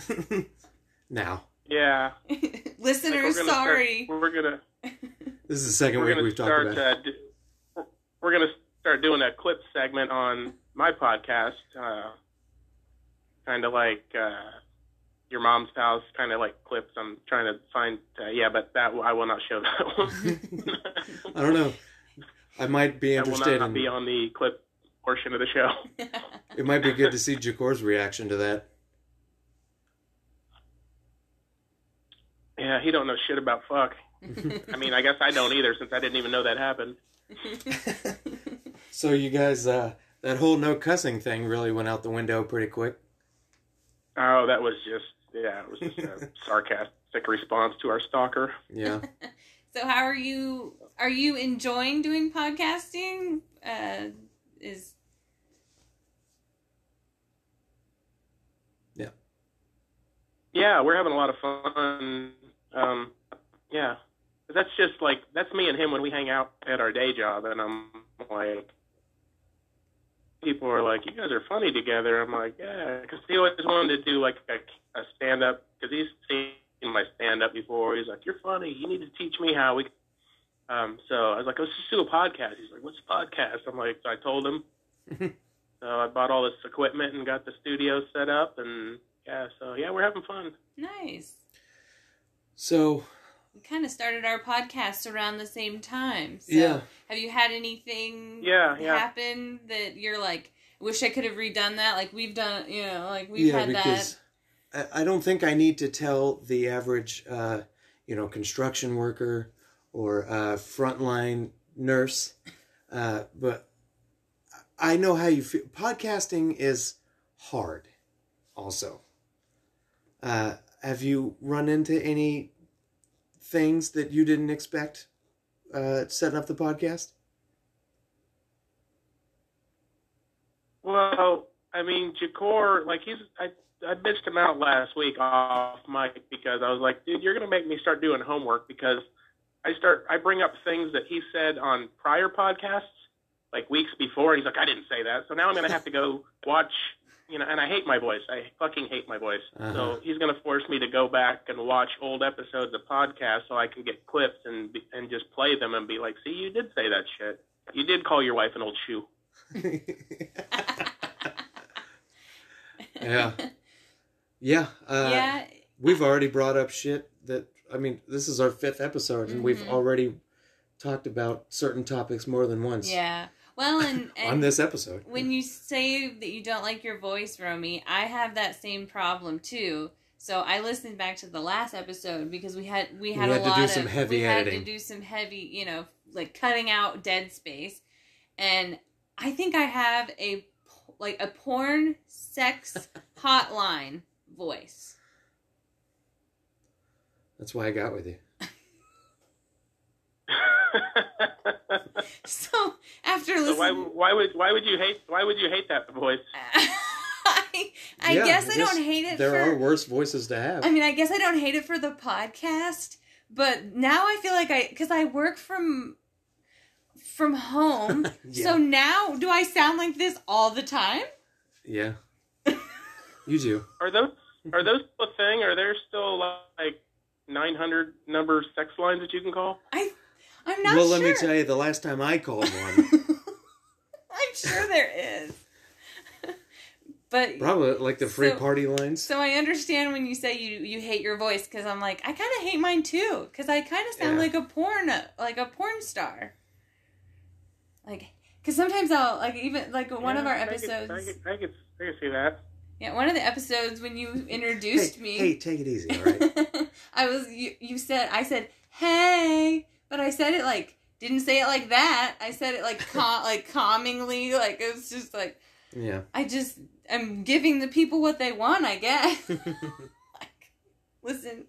now, Yeah, Like, Listeners, we're sorry. Start, we're gonna this is the 2nd week we've talked start. about. Uh, do, we're- we're gonna start doing a clip segment on my podcast, uh, kind of like uh, your mom's house, kind of like clips. I'm trying to find. Uh, yeah, but that I will not show that one. I don't know. I might be that will interested not in. be on the clip portion of the show. It might be good to see Jacor's reaction to that. Yeah, he don't know shit about fuck. I mean, I guess I don't either, since I didn't even know that happened. So you guys, uh, that whole no cussing thing really went out the window pretty quick. Oh, that was just yeah, it was just a sarcastic response to our stalker. Yeah. so how are you are you enjoying doing podcasting? Uh is Yeah, yeah, we're having a lot of fun. Um, yeah, 'Cause that's just like that's me and him when we hang out at our day job, and I'm like, people are like, "You guys are funny together." I'm like, "Yeah," because he always wanted to do like a, a stand up because he's seen my stand up before. He's like, "You're funny. You need to teach me how we." Um, so I was like, "Let's just do a podcast." He's like, "What's a podcast?" I'm like, so I told him. so I bought all this equipment and got the studio set up, and yeah, so yeah, we're having fun. nice. So We kind of started our podcast around the same time. So Yeah. have you had anything Yeah, yeah. happen that you're like, wish I could have redone that? Like we've done, you know, like we've yeah, had because I, I don't think I need to tell the average, uh, you know, construction worker or uh, frontline nurse, uh, but I know how you feel. Podcasting is hard. Also, uh, have you run into any things that you didn't expect uh, setting up the podcast? Well, I mean, Jakor, like he's, I, I bitched him out last week off mic because I was like, dude, you're gonna make me start doing homework because I start, I bring up things that he said on prior podcasts, like weeks before. He's like, I didn't say that, so now I'm gonna have to go watch, you know. And I hate my voice. I fucking hate my voice. Uh-huh. So he's gonna force me to go back and watch old episodes of podcasts so I can get clips and be, and just play them and be like, see, you did say that shit. You did call your wife an old shoe. yeah. Yeah. Uh, yeah. We've already brought up shit that, I mean, this is our fifth episode, and we've Mhm. already talked about certain topics more than once Yeah. Well, and, and on this episode. when you say that you don't like your voice, Romie, I have that same problem too. So I listened back to the last episode because we had we had We a had to lot do of some heavy editing. we had to do some heavy, you know, like cutting out dead space, and I think I have a like a porn sex hotline voice. That's why I got with you. So after so why, listening, why would why would you hate why would you hate that voice? I, I Yeah, guess I, don't hate it. There for, are worse voices to have. I mean, I guess I don't hate it for the podcast, but now I feel like I because I work from from home. Yeah. So now do I sound like this all the time? yeah. you do. Are those are those still a thing? Are there still like 900 number sex lines that you can call? I I'm not well, sure. let me tell you, the last time I called one, I'm sure there is. but probably like the free So- party lines. so I understand when you say you you hate your voice because I'm like I kind of hate mine too because I kind of sound Yeah. like a porn like a porn star. Like because sometimes I'll like even like one of Yeah, our I could- episodes. I can, I could, I could see that. Yeah, one of the episodes when you introduced hey, me. hey, take it easy, all right? I was you, you said I said hey, but I said it like didn't say it like that. I said it like cal- like calmingly, like it was just like yeah. I just am giving the people what they want, I guess. like, listen,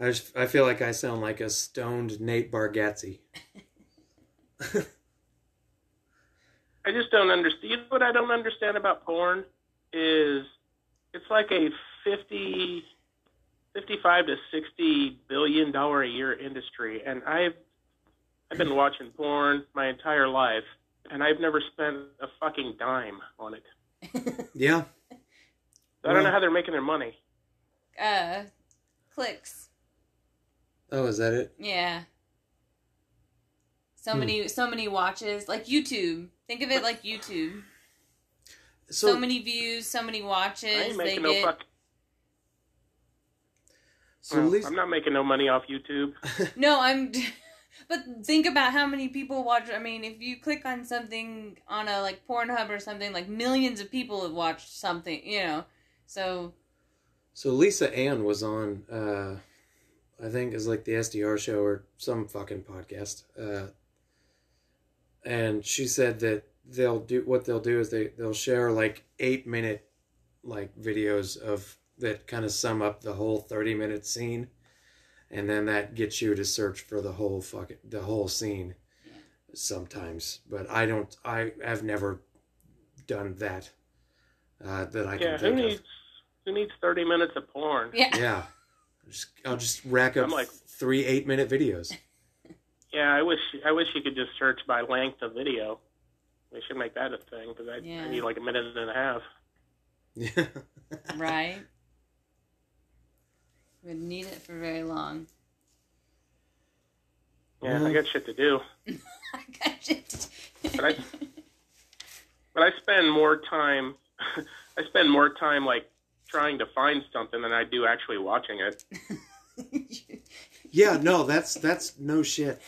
I just, I feel like I sound like a stoned Nate Bargatze. I just don't understand. You know what I don't understand about porn is it's like a 50, 55 to 60 billion dollar a year industry, and I've I've been watching porn my entire life, and I've never spent a fucking dime on it. Yeah. So I don't know how they're making their money. uh, clicks, Oh, is that it? yeah. So Hmm. many, so many watches, like YouTube. Think of it like YouTube. So, So, many views, so many watches. I watches. ain't They making no get. fuck. So well, at least I'm not making no money off YouTube. No, I'm. But think about how many people watch. I mean, if you click on something on a like Pornhub or something, like millions of people have watched something. You know, so So Lisa Ann was on, uh, I think is like the SDR show or some fucking podcast, uh, and she said that they'll do what they'll do is they they'll share like eight minute like videos of that kind of sum up the whole thirty minute scene, and then that gets you to search for the whole fucking the whole scene. Sometimes, but I don't. I have never done that. Uh, that I can Yeah, who think of. needs who needs 30 minutes of porn? yeah, Yeah. I'll just, I'll just rack up I'm like- three eight minute videos. Yeah, I wish I wish you could just search by length of video. They should make that a thing because I, Yeah. I need like a minute and a half. Yeah. right. Would need it for very long. Yeah. I got shit to do. I got it. But I, but I spend more time. I spend more time like trying to find something than I do actually watching it. yeah, no, that's that's no shit.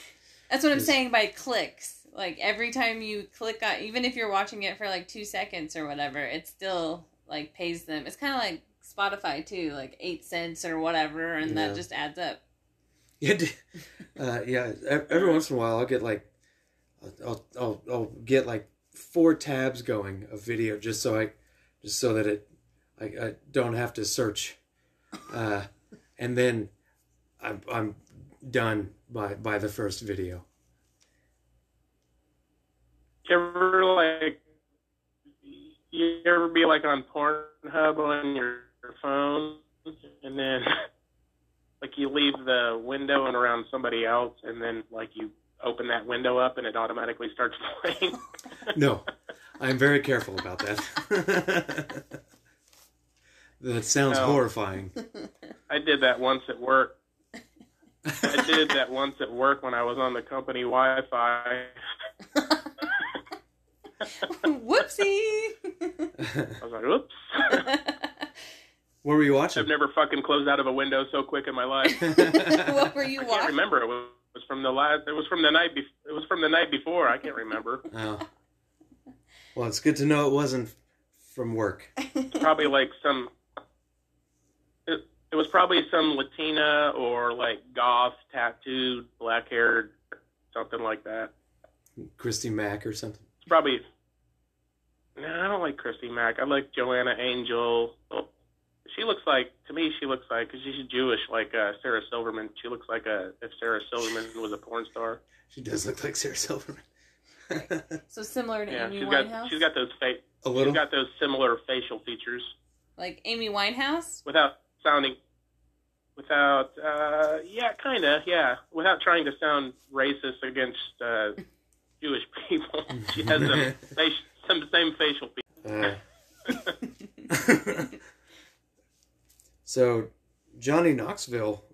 That's what I'm saying by clicks. Like every time you click on, even if you're watching it for like two seconds or whatever, it still like pays them. It's kind of like Spotify too, like eight cents or whatever, and Yeah. that just adds up. Yeah, uh, yeah. e- Every once in a while, I'll get like, I'll, I'll I'll get like four tabs going of video just so I, just so that it, I, I don't have to search, uh, and then I'm I'm done by by the first video. You ever like you ever be like on Pornhub on your, your phone and then like you leave the window and around somebody else and then like you open that window up and it automatically starts playing. No, I'm very careful about that. that sounds No. horrifying. I did that once at work. I did that once at work when I was on the company Wi-Fi. Whoopsie. I was like, "Oops." What were you watching? I've never fucking closed out of a window so quick in my life. what were you watching? I can't remember. It was it was from the last. It was from the night. Be- it was from the night before. I can't remember. oh. Well, it's good to know it wasn't from work. Probably like some. It, it was probably some Latina or like goth, tattooed, black haired, something like that. Christy Mack or something. It's probably. No, I don't like Christy Mack. I like Joanna Angel. Oh, She looks like to me. She looks like because she's Jewish, like uh, Sarah Silverman. She looks like a if Sarah Silverman was a porn star. She does look like Sarah Silverman. So similar to Yeah, Amy she's Winehouse? got she's got those fa- A little. she's got those similar facial features like Amy Winehouse? without sounding without uh yeah kind of yeah without trying to sound racist against uh Jewish people. she has some face, some same facial features. So, Johnny Knoxville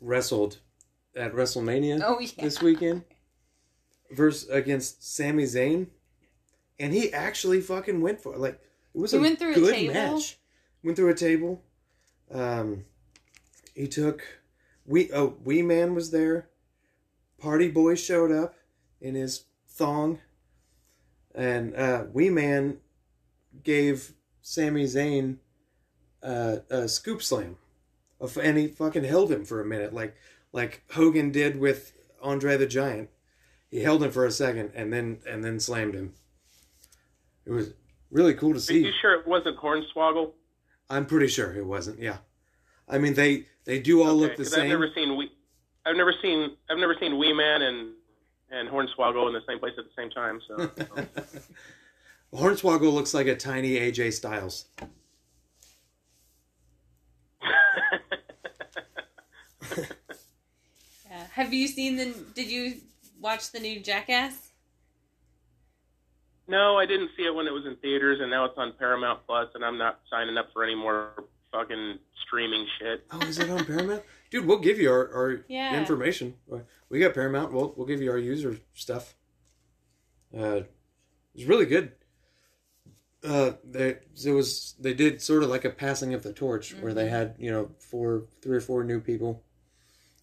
wrestled at WrestleMania Oh, yeah. this weekend versus against Sami Zayn, and he actually fucking went for it. Like it was He a went through a good table? match. Went through a table. Um, he took we oh Wee Man was there. Party Boy showed up in his thong, and uh, Wee Man gave Sami Zayn uh, a scoop slam, and he fucking held him for a minute, like like Hogan did with Andre the Giant. He held him for a second and then and then slammed him. It was really cool to see. Are you sure it wasn't Hornswoggle? I'm pretty sure it wasn't. Yeah, I mean they they do all look the same. I've never seen we I've never seen I've never seen Wee Man and and Hornswoggle in the same place at the same time. So Hornswoggle looks like a tiny AJ Styles. Yeah. Have you seen the? Did you watch the new Jackass? no, I didn't see it when it was in theaters, and now it's on Paramount Plus, and I'm not signing up for any more fucking streaming shit. Oh, is it on Paramount? Dude, we'll give you our, our Yeah. information. We got Paramount. We'll we'll give you our user stuff. Uh, it's really good. Uh, they it was they did sort of like a passing of the torch where they had you know four three or four new people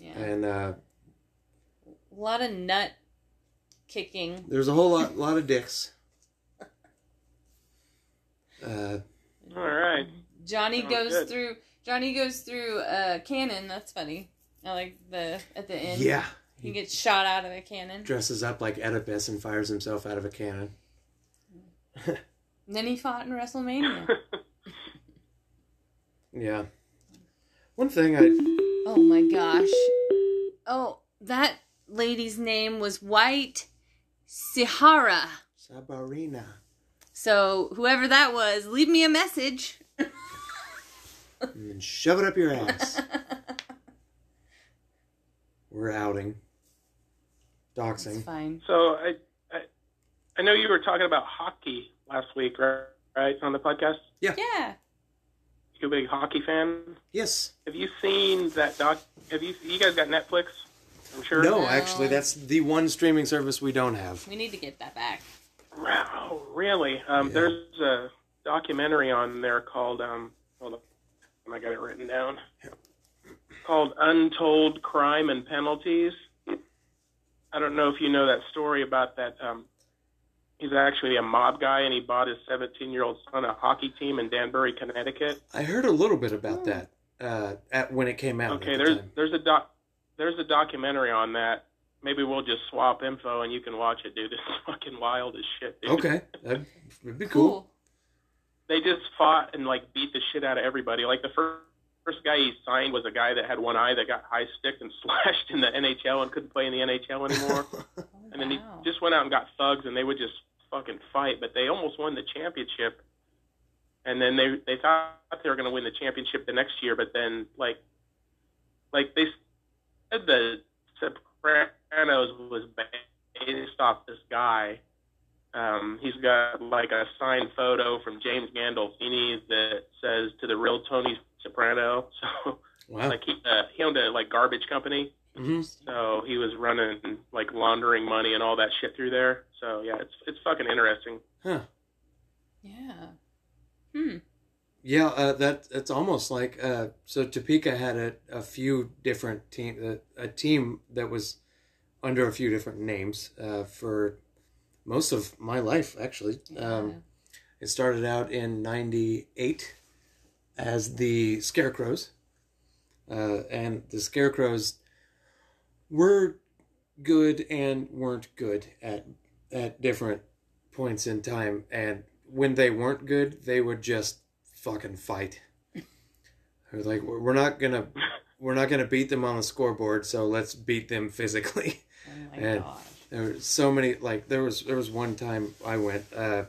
Yeah. and uh, A lot of nut kicking. there's a whole lot lot of dicks. Uh, All right. Johnny Sounds goes good. through. Johnny goes through a cannon. That's funny. I like the at the end. yeah, He gets shot out of a cannon. dresses up like Oedipus and fires himself out of a cannon. Then he fought in WrestleMania. Yeah. One thing I oh my gosh. Oh, that lady's name was White Sihara. Sabarina. So whoever that was, leave me a message. and then shove it up your ass. We're outing. It's Doxing. fine. So I, I I know you were talking about hockey last week, right? Right on the podcast. Yeah. Yeah. You a big hockey fan? Yes. Have you seen that doc? Have you you guys got Netflix? I'm sure. No, No. actually, that's the one streaming service we don't have. We need to get that back. Oh, really? Um, Yeah. There's a documentary on there called um. Hold on, I got it written down. Called Untold Crime and Penalties. I don't know if you know that story about that. Um, he's actually a mob guy, and he bought his 17-year-old son a hockey team in Danbury, Connecticut. I heard a little bit about that uh, at when it came out. Okay, at the there's there's a doc there's a documentary on that. Maybe we'll just swap info and you can watch it, dude. It's fucking wild as shit. Dude. Okay, that'd that'd be cool. Cool. They just fought and like beat the shit out of everybody. Like the first first guy he signed was a guy that had one eye that got high sticked and slashed in the NHL and couldn't play in the NHL anymore. Oh, and then he just went out and got thugs, and they would just fucking fight. But they almost won the championship. And then they they thought they were going to win the championship the next year, but then like like they said the Sopranos was based off this guy. Um, he's got like a signed photo from James Gandolfini that says to the real Tony Soprano. So wow. like he uh, he owned a like garbage company. Hmm So he was running like laundering money and all that shit through there. So yeah, it's it's fucking interesting. Huh. Yeah. Hmm. Yeah, uh, that it's almost like uh, so. Topeka had a, a few different team, a, a team that was under a few different names uh, for most of my life. Actually, Yeah. um, it started out in '98 as the Scarecrows, uh, and the Scarecrows were good and weren't good at at different points in time. And when they weren't good, they would just fucking fight. They're like, we're not gonna, we're not gonna beat them on the scoreboard, so let's beat them physically. oh my and- gosh. There were so many. Like there was, there was one time I went. Uh,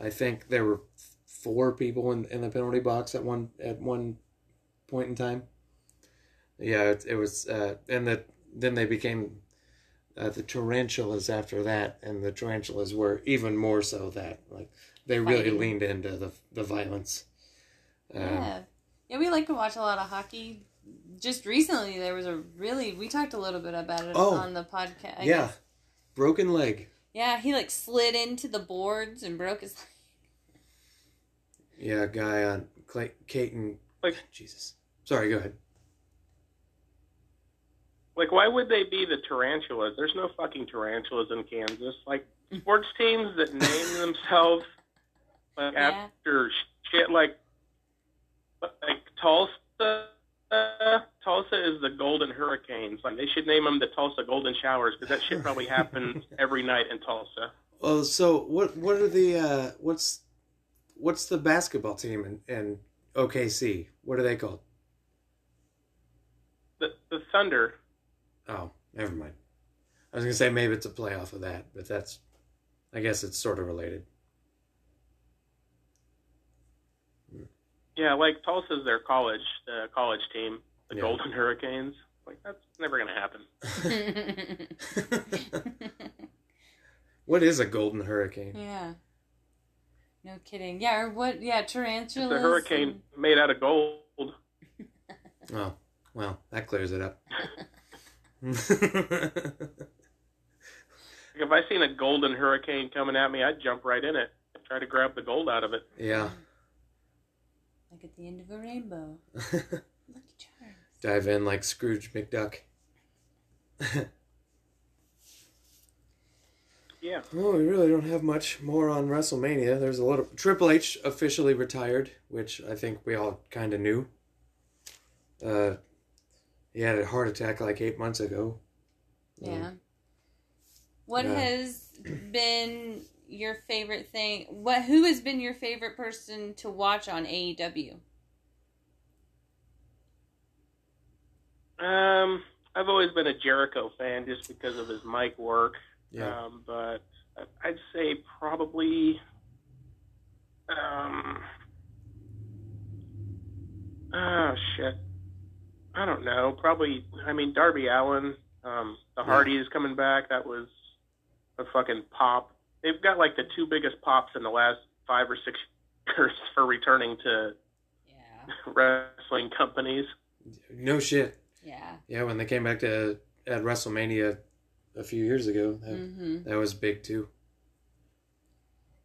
I think there were four people in, in the penalty box at one at one point in time. Yeah, it, it was, uh, and the then they became uh, the tarantulas after that, and the tarantulas were even more so that like they really Fighting. leaned into the the violence. Um, Yeah. Yeah, we like to watch a lot of hockey. Just recently, there was a really. We talked a little bit about it Oh. on the podcast. I yeah, guess. broken leg. Yeah, he like slid into the boards and broke his. Yeah, guy on Clay, Caton. Like- Jesus. Sorry, go ahead. Like, why would they be the tarantulas? There's no fucking tarantulas in Kansas. Like sports teams that name themselves like Yeah. after shit like like Tulsa. Uh, Tulsa is the Golden Hurricanes. Like they should name them the Tulsa Golden Showers because that shit probably happens every night in Tulsa. Well, so what? What are the? Uh, what's what's the basketball team in, in OKC? What are they called? The the Thunder. Oh, never mind. I was gonna say maybe it's a playoff of that, but that's. I guess it's sort of related. Yeah, like Tulsa's their college the college team, the Yeah. Golden Hurricanes. Like that's never gonna happen. what is a golden hurricane? yeah. No kidding. Yeah, or what? Yeah, It's tarantulas. a hurricane made out of gold. Oh, well, that clears it up. If I seen a golden hurricane coming at me, I'd jump right in it. I'd try to grab the gold out of it. yeah. Like at the end of a rainbow. Lucky Charms. Dive in like Scrooge McDuck. Yeah. Oh, we really don't have much more on WrestleMania. There's a little. Triple H officially retired, which I think we all kind of knew. Uh, he had a heart attack like eight months ago. Yeah. What Yeah. has been your favorite thing? What who has been your favorite person to watch on AEW? Um, I've always been a Jericho fan just because of his mic work. Yeah. Um, but I'd say probably. Um. Oh shit. I don't know. Probably. I mean, Darby Allin. Um, the Yeah. Hardys coming back. That was a fucking pop. They've got like the two biggest pops in the last five or six years for returning to Yeah. wrestling companies. No shit. Yeah. Yeah, when they came back to at WrestleMania a few years ago, that, Mhm. that was big too.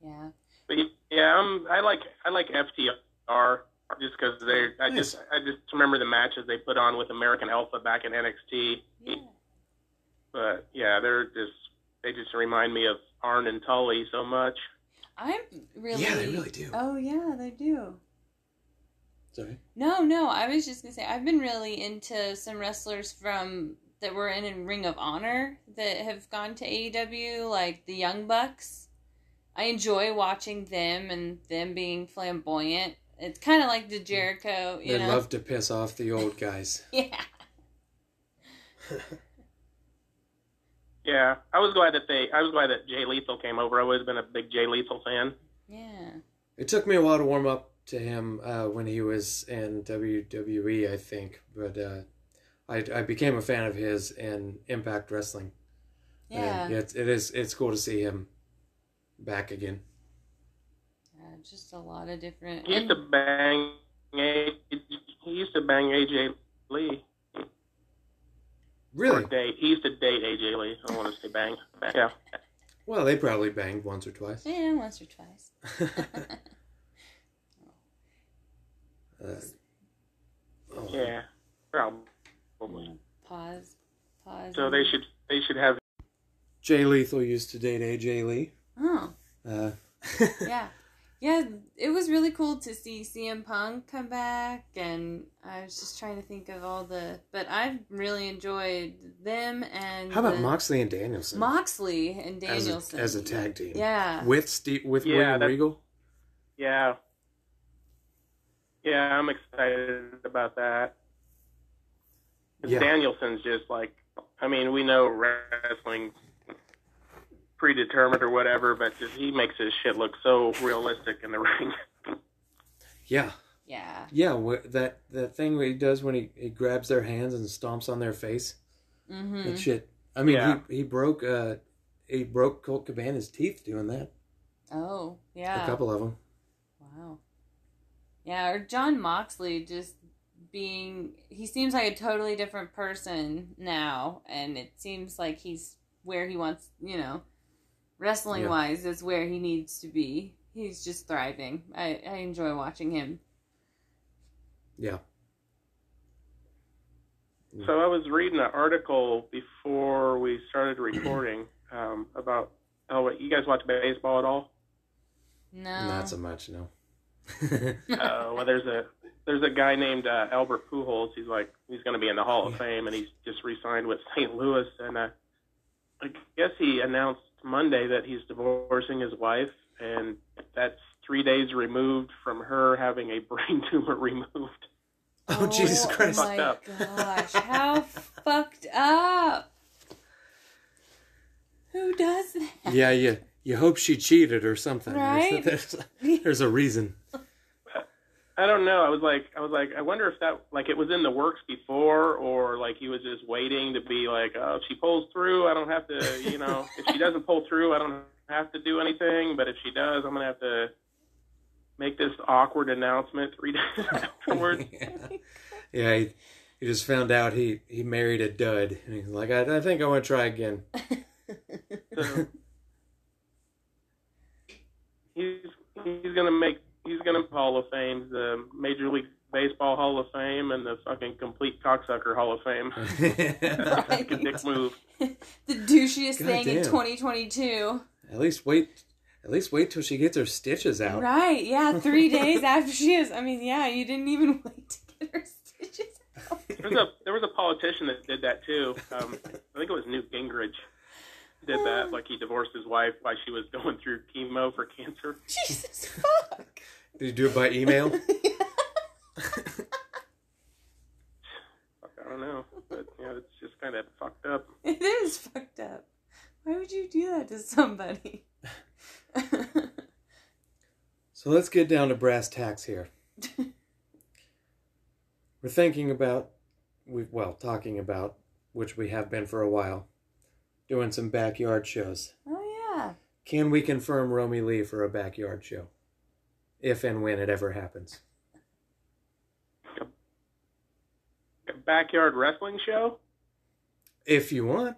Yeah. But yeah, um, I like I like FTR just because they. I just I just remember the matches they put on with American Alpha back in NXT. Yeah. But yeah, they're just they just remind me of Arn and Tully so much. I'm really Yeah, they really do. Oh yeah, they do. Sorry. No, no, I was just gonna say I've been really into some wrestlers from that were in Ring of Honor that have gone to AEW, like the Young Bucks. I enjoy watching them and them being flamboyant. It's kind of like the Jericho, you They know. love to piss off the old guys. yeah. Yeah, I was glad that they. I was glad that Jay Lethal came over. I've always been a big Jay Lethal fan. Yeah. It took me a while to warm up to him uh, when he was in WWE, I think, but uh, I I became a fan of his in Impact Wrestling. Yeah. And it's, it is it's cool to see him back again. Just a lot of different. He used to bang. A, he used to bang AJ Lee. Really? Or date. He used to date AJ Lee. I don't want to say bang. Yeah. Well, they probably banged once or twice. yeah, once or twice. Uh, oh, Yeah. Probably. Pause. Pause. So they should they should have Jay Lethal used to date AJ Lee. Oh, Uh, yeah. Yeah, it was really cool to see CM Punk come back, and I was just trying to think of all the. But I've really enjoyed them and. How about the- Moxley and Danielson Moxley and as a, Danielson as a tag team? Yeah. With Steve, with Yeah, William that- Regal. yeah. Yeah, I'm excited about that. 'Cause Yeah. Danielson's just like I mean, we know wrestling predetermined or whatever, but just, he makes his shit look so realistic in the ring. Yeah, Yeah. yeah. Wh- that that thing he does when he, he grabs their hands and stomps on their face. Mm-hmm. That shit. I mean, Yeah. he he broke uh he broke Colt Cabana's teeth doing that. Oh, yeah. A couple of them. Wow. Yeah, or Jon Moxley just being he seems like a totally different person now and it seems like he's where he wants, you know, wrestling wise is where he needs to be. He's just thriving. I I enjoy watching him. Yeah. So I was reading an article before we started recording um, about oh, wait, you guys watch baseball at all? No. Not so much, no. uh, well, there's a there's a guy named uh, Albert Pujols. He's like he's going to be in the Hall of Fame, and he's just re-signed with St. Louis. And uh, I guess he announced Monday that he's divorcing his wife, and that's three days removed from her having a brain tumor removed. oh Jesus oh Christ! Oh my Fucked gosh, how fucked up. Who does that? Yeah, you you hope she cheated or something. Right? There's, there's a reason. I don't know. I was like, I was like, I wonder if that like it was in the works before, or like he was just waiting to be like, oh, if she pulls through, I don't have to, you know, if she doesn't pull through, I don't have to do anything. But if she does, I'm gonna have to make this awkward announcement three days afterwards. yeah, yeah he, he just found out he, he married a dud. And he's like, I, I think I want to try again. So, he's he's gonna make he's gonna Hall of Fame, the Major League Baseball Hall of Fame, and the fucking complete cocksucker Hall of Fame. Fucking dick move. the douchiest God thing in 2022. at least wait. At least wait till she gets her stitches out. Right, yeah, three days after she is. I mean, yeah, you didn't even wait to get her stitches out. There was a there was a politician that did that too. Um, I think it was Newt Gingrich. Did that like he divorced his wife while she was going through chemo for cancer. Jesus fuck. Did you do it by email? Fuck, I don't know, but yeah, it's just kind of fucked up. It is fucked up. Why would you do that to somebody? so let's get down to brass tacks here. We're thinking about, we well, talking about, which we have been for a while, doing some backyard shows. oh yeah. Can we confirm Romie Lee for a backyard show? If and when it ever happens. A backyard wrestling show. If you want.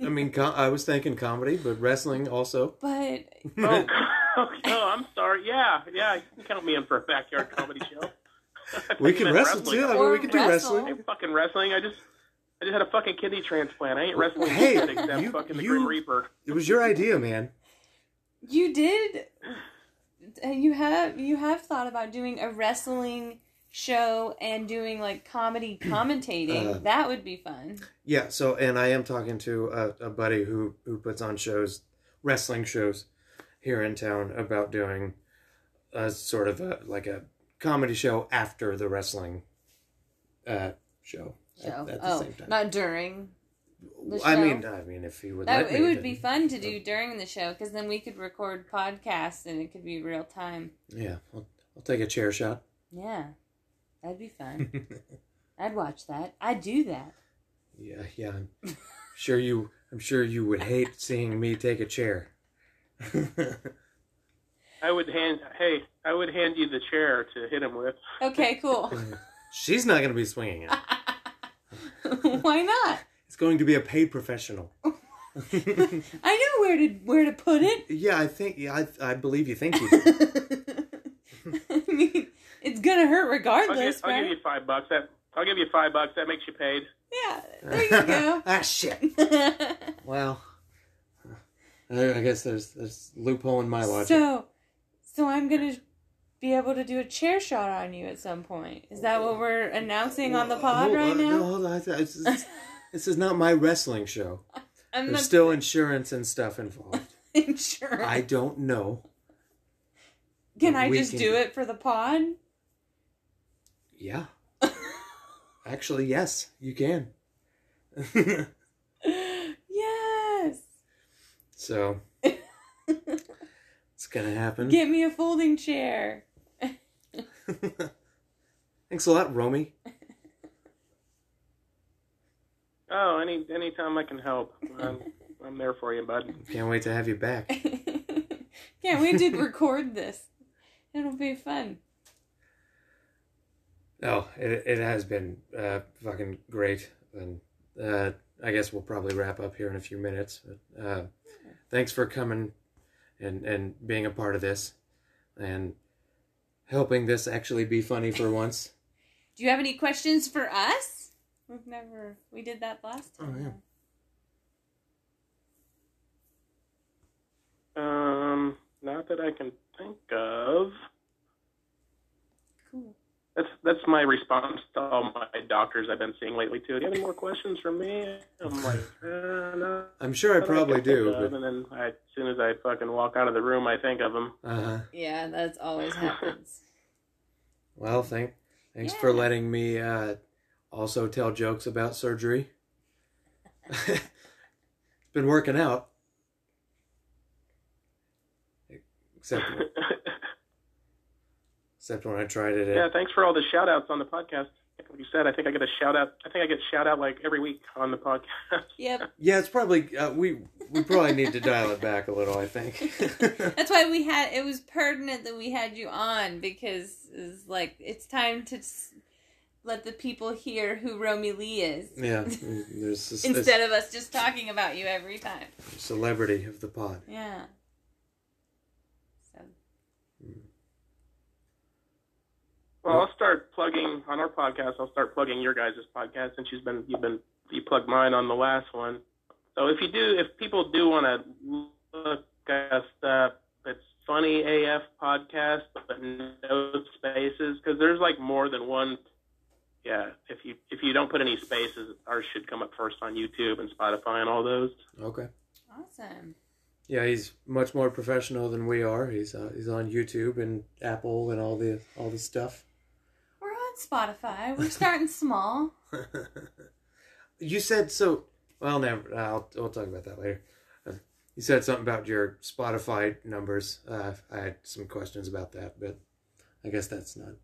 I mean, com- I was thinking comedy, but wrestling also. But Oh, oh, I'm sorry. Yeah, yeah, you can count me in for a backyard comedy show. We can wrestle wrestling. too. I mean, we can do wrestle. wrestling. I fucking wrestling. I just, I just had a fucking kidney transplant. I ain't wrestling Hey, shit except you- fucking the you- Grim Reaper. It was your idea, man. you did uh, you have you have thought about doing a wrestling show and doing like comedy commentating. Uh, that would be fun. Yeah. So, and I am talking to a, a buddy who who puts on shows, wrestling shows, here in town about doing a sort of a like a comedy show after the wrestling uh, show. At- Show. At, the oh, same time. not during. the I mean, I mean, if you would That let it would then- be fun to do during the show because then we could record podcasts and it could be real time. Yeah, I'll, I'll take a chair shot. Yeah, that'd be fun. I'd watch that. I'd do that. Yeah, yeah. I'm sure you. I'm sure you would hate seeing me take a chair. I would hand hey, I would hand you the chair to hit him with. Okay, cool. She's not going to be swinging it. Why not? It's going to be a paid professional. I know where to where to put it. yeah, I think. Yeah, I, I believe you think you. I mean, it's gonna hurt I'll, regardless, give, I'll right? give you five bucks. That I'll give you five bucks. That makes you paid. Yeah, there you go. ah, shit. Well, I I guess there's there's loophole in my logic. so, so I'm gonna be able to do a chair shot on you at some point. Is that what we're announcing on the pod right on, no, now? hold on. This is, this is not my wrestling show. I'm There's still insurance and stuff involved. insurance. I don't know. Can I just can- do it for the pod? Yeah. Actually, yes, you can. yes. so it's gonna happen. Get me a folding chair. Thanks a lot, Romie. Oh, any anytime I can help, I'm, I'm there for you, bud. Can't wait to have you back. Can't wait to record this. It'll be fun. Oh, it, it has been uh, fucking great, and uh, I guess we'll probably wrap up here in a few minutes. But uh, thanks for coming and and being a part of this, and helping this actually be funny for once. Do you have any questions for us? We've never we did that last time. Oh, yeah. Um, not that I can think of. Cool. That's that's my response to all my doctors I've been seeing lately too. Do you have any more questions for me? I'm like, uh, no. I'm sure I But probably can do, but And then I, as soon as I fucking walk out of the room, I think of them. uh huh. Yeah, that's always happens. Well, thank thanks for letting me uh, also tell jokes about surgery. it's been working out, except except when I tried it. At, yeah, thanks for all the shout outs on the podcast. Like you said, I think I get a shout out. I think I get shout out like every week on the podcast. Yep. Yeah, it's probably uh, we we probably need to dial it back a little. I think. That's why we had it was pertinent that we had you on because it's like it's time to let the people hear who Romie Lee is yeah, there's this, instead of us just talking about you every time. celebrity of the pod. Yeah. So Well, I'll start plugging on our podcast. I'll start plugging your guys' podcast since you've been you've been you plugged mine on the last one. So if you do, if people do want to look us up, it's funny AF podcast, but no spaces because there's like more than one. Yeah, if you if you don't put any spaces, ours should come up first on YouTube and Spotify and all those. Okay. awesome. Yeah, he's much more professional than we are. He's uh, he's on YouTube and Apple and all the all the stuff. We're on Spotify. We're starting small. you said so. Well, never. I'll we'll talk about that later. Uh, you said something about your Spotify numbers. Uh, I had some questions about that, but I guess that's not.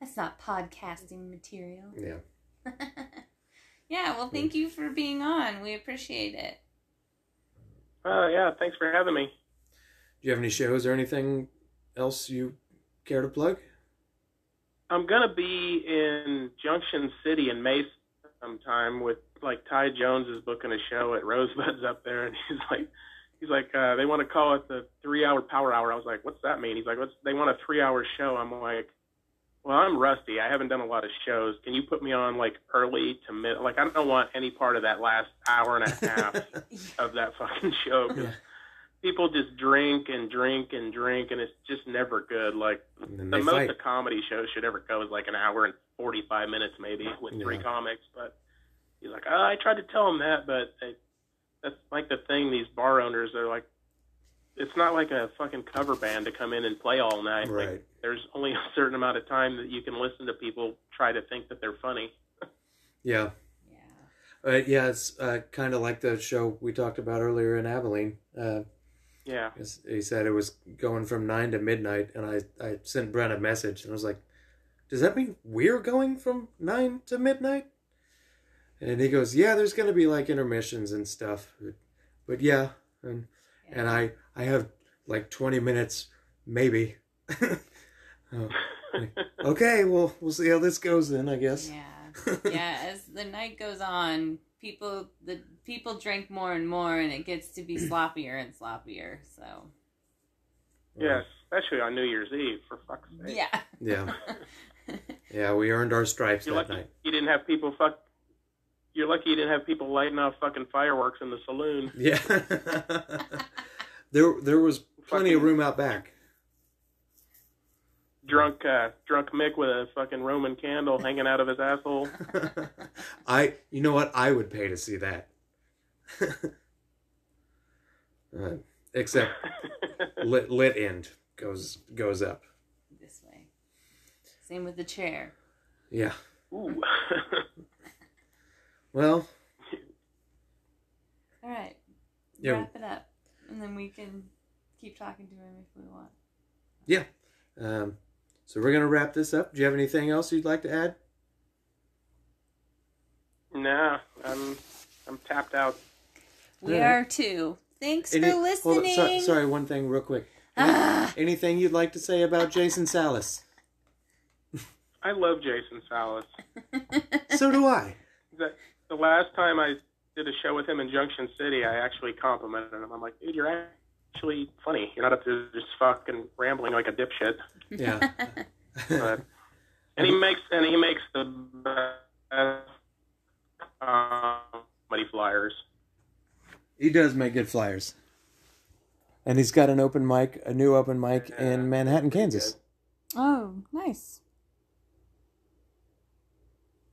That's not podcasting material. Yeah. yeah, well, thank you for being on. We appreciate it. Uh, yeah, thanks for having me. Do you have any shows or anything else you care to plug? I'm gonna be in Junction City in May sometime with like Ty Jones is booking a show at Rosebuds up there, and he's like, he's like, uh, they want to call it the three hour power hour. I was like, what's that mean? He's like, what's they want a three hour show? I'm like, well, I'm rusty. I haven't done a lot of shows. Can you put me on like early to mid? Like, I don't want any part of that last hour and a half of that fucking show 'cause Yeah. People just drink and drink and drink, and it's just never good. Like the most fight. a comedy show should ever go is like an hour and 45 minutes maybe with three comics but he's like oh, i tried to tell him that but they, that's like the thing these bar owners are like it's not like a fucking cover band to come in and play all night. Right. Like, there's only a certain amount of time that you can listen to people try to think that they're funny. Yeah. Yeah. Uh, yeah, it's uh, kind of like the show we talked about earlier in Abilene. Uh, Yeah. He said it was going from nine to midnight, and I, I sent Brent a message, and I was like, "Does that mean we're going from nine to midnight?" And he goes, "Yeah, there's going to be like intermissions and stuff, but, but yeah." And and I I have like twenty minutes, maybe. Oh, okay, well we'll see how this goes then, I guess. Yeah. Yeah. As the night goes on, people the people drink more and more, and it gets to be sloppier and sloppier. So yes, especially on New Year's Eve, for fuck's sake. yeah. Yeah, yeah, we earned our stripes You're that lucky night. you didn't have people fuck. You're lucky you didn't have people lighting off fucking fireworks in the saloon. Yeah. there there was plenty of room out back. Drunk, uh, drunk Mick with a fucking Roman candle hanging out of his asshole. I you know what? I would pay to see that. uh, except lit lit end goes goes up. This way. Same with the chair. Yeah. Ooh. Well, All right. Yeah. Wrap it up, and then we can keep talking to him if we want. yeah. Um, so we're gonna wrap this up. Do you have anything else you'd like to add? nah, I'm I'm tapped out. We Yeah. are too. Thanks Any- for hold on, listening. so- sorry, one thing real quick. Ah. Anything you'd like to say about Jason Salas? I love Jason Salas. So do I. The, the last time I did a show with him in Junction City, I actually complimented him. I'm like, dude, you're actually funny. You're not up to just fucking rambling like a dipshit. Yeah. But, and he makes and he makes the best comedy flyers. He does make good flyers. And he's got an open mic, a new open mic in Manhattan, Kansas. oh, nice.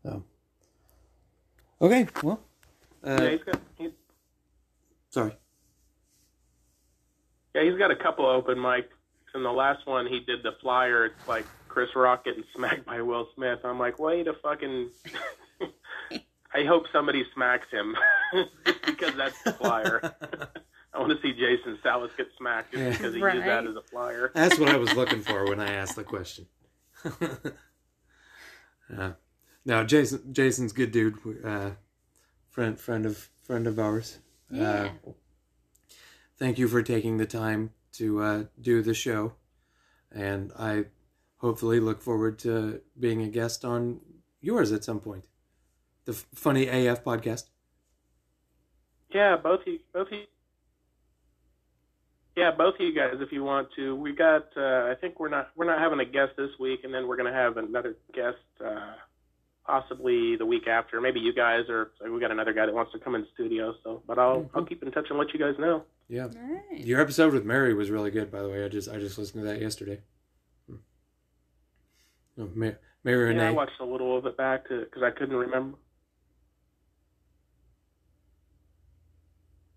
Oh. Okay, well. yeah, Uh, he's got he, sorry. Yeah, he's got a couple open mics. And the last one he did the flyer. It's like Chris Rock getting smacked by Will Smith. I'm like, wait a fucking. I hope somebody smacks him just because that's the flyer. I want to see Jason Salas get smacked just Yeah. because he Right. used that as a flyer. That's what I was looking for when I asked the question. uh, now, Jason, Jason's good dude. Uh, friend, friend of friend of ours. Yeah. Uh, thank you for taking the time to uh, do the show, and I hopefully look forward to being a guest on yours at some point. The F- Funny AF podcast. Yeah, both you, both you. Yeah, both of you guys, if you want to. We got. Uh, I think we're not we're not having a guest this week, and then we're going to have another guest uh, possibly the week after. Maybe you guys, or like, we got another guy that wants to come in studio. So, but I'll I'll keep in touch and let you guys know. Yeah. All right. Your episode with Mary was really good, by the way. I just I just listened to that yesterday. Hmm. Oh, Ma- Mary Yeah, I watched a little of it back because I couldn't remember.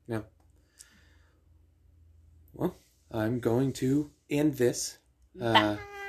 Yeah. Well, I'm going to end this. Uh,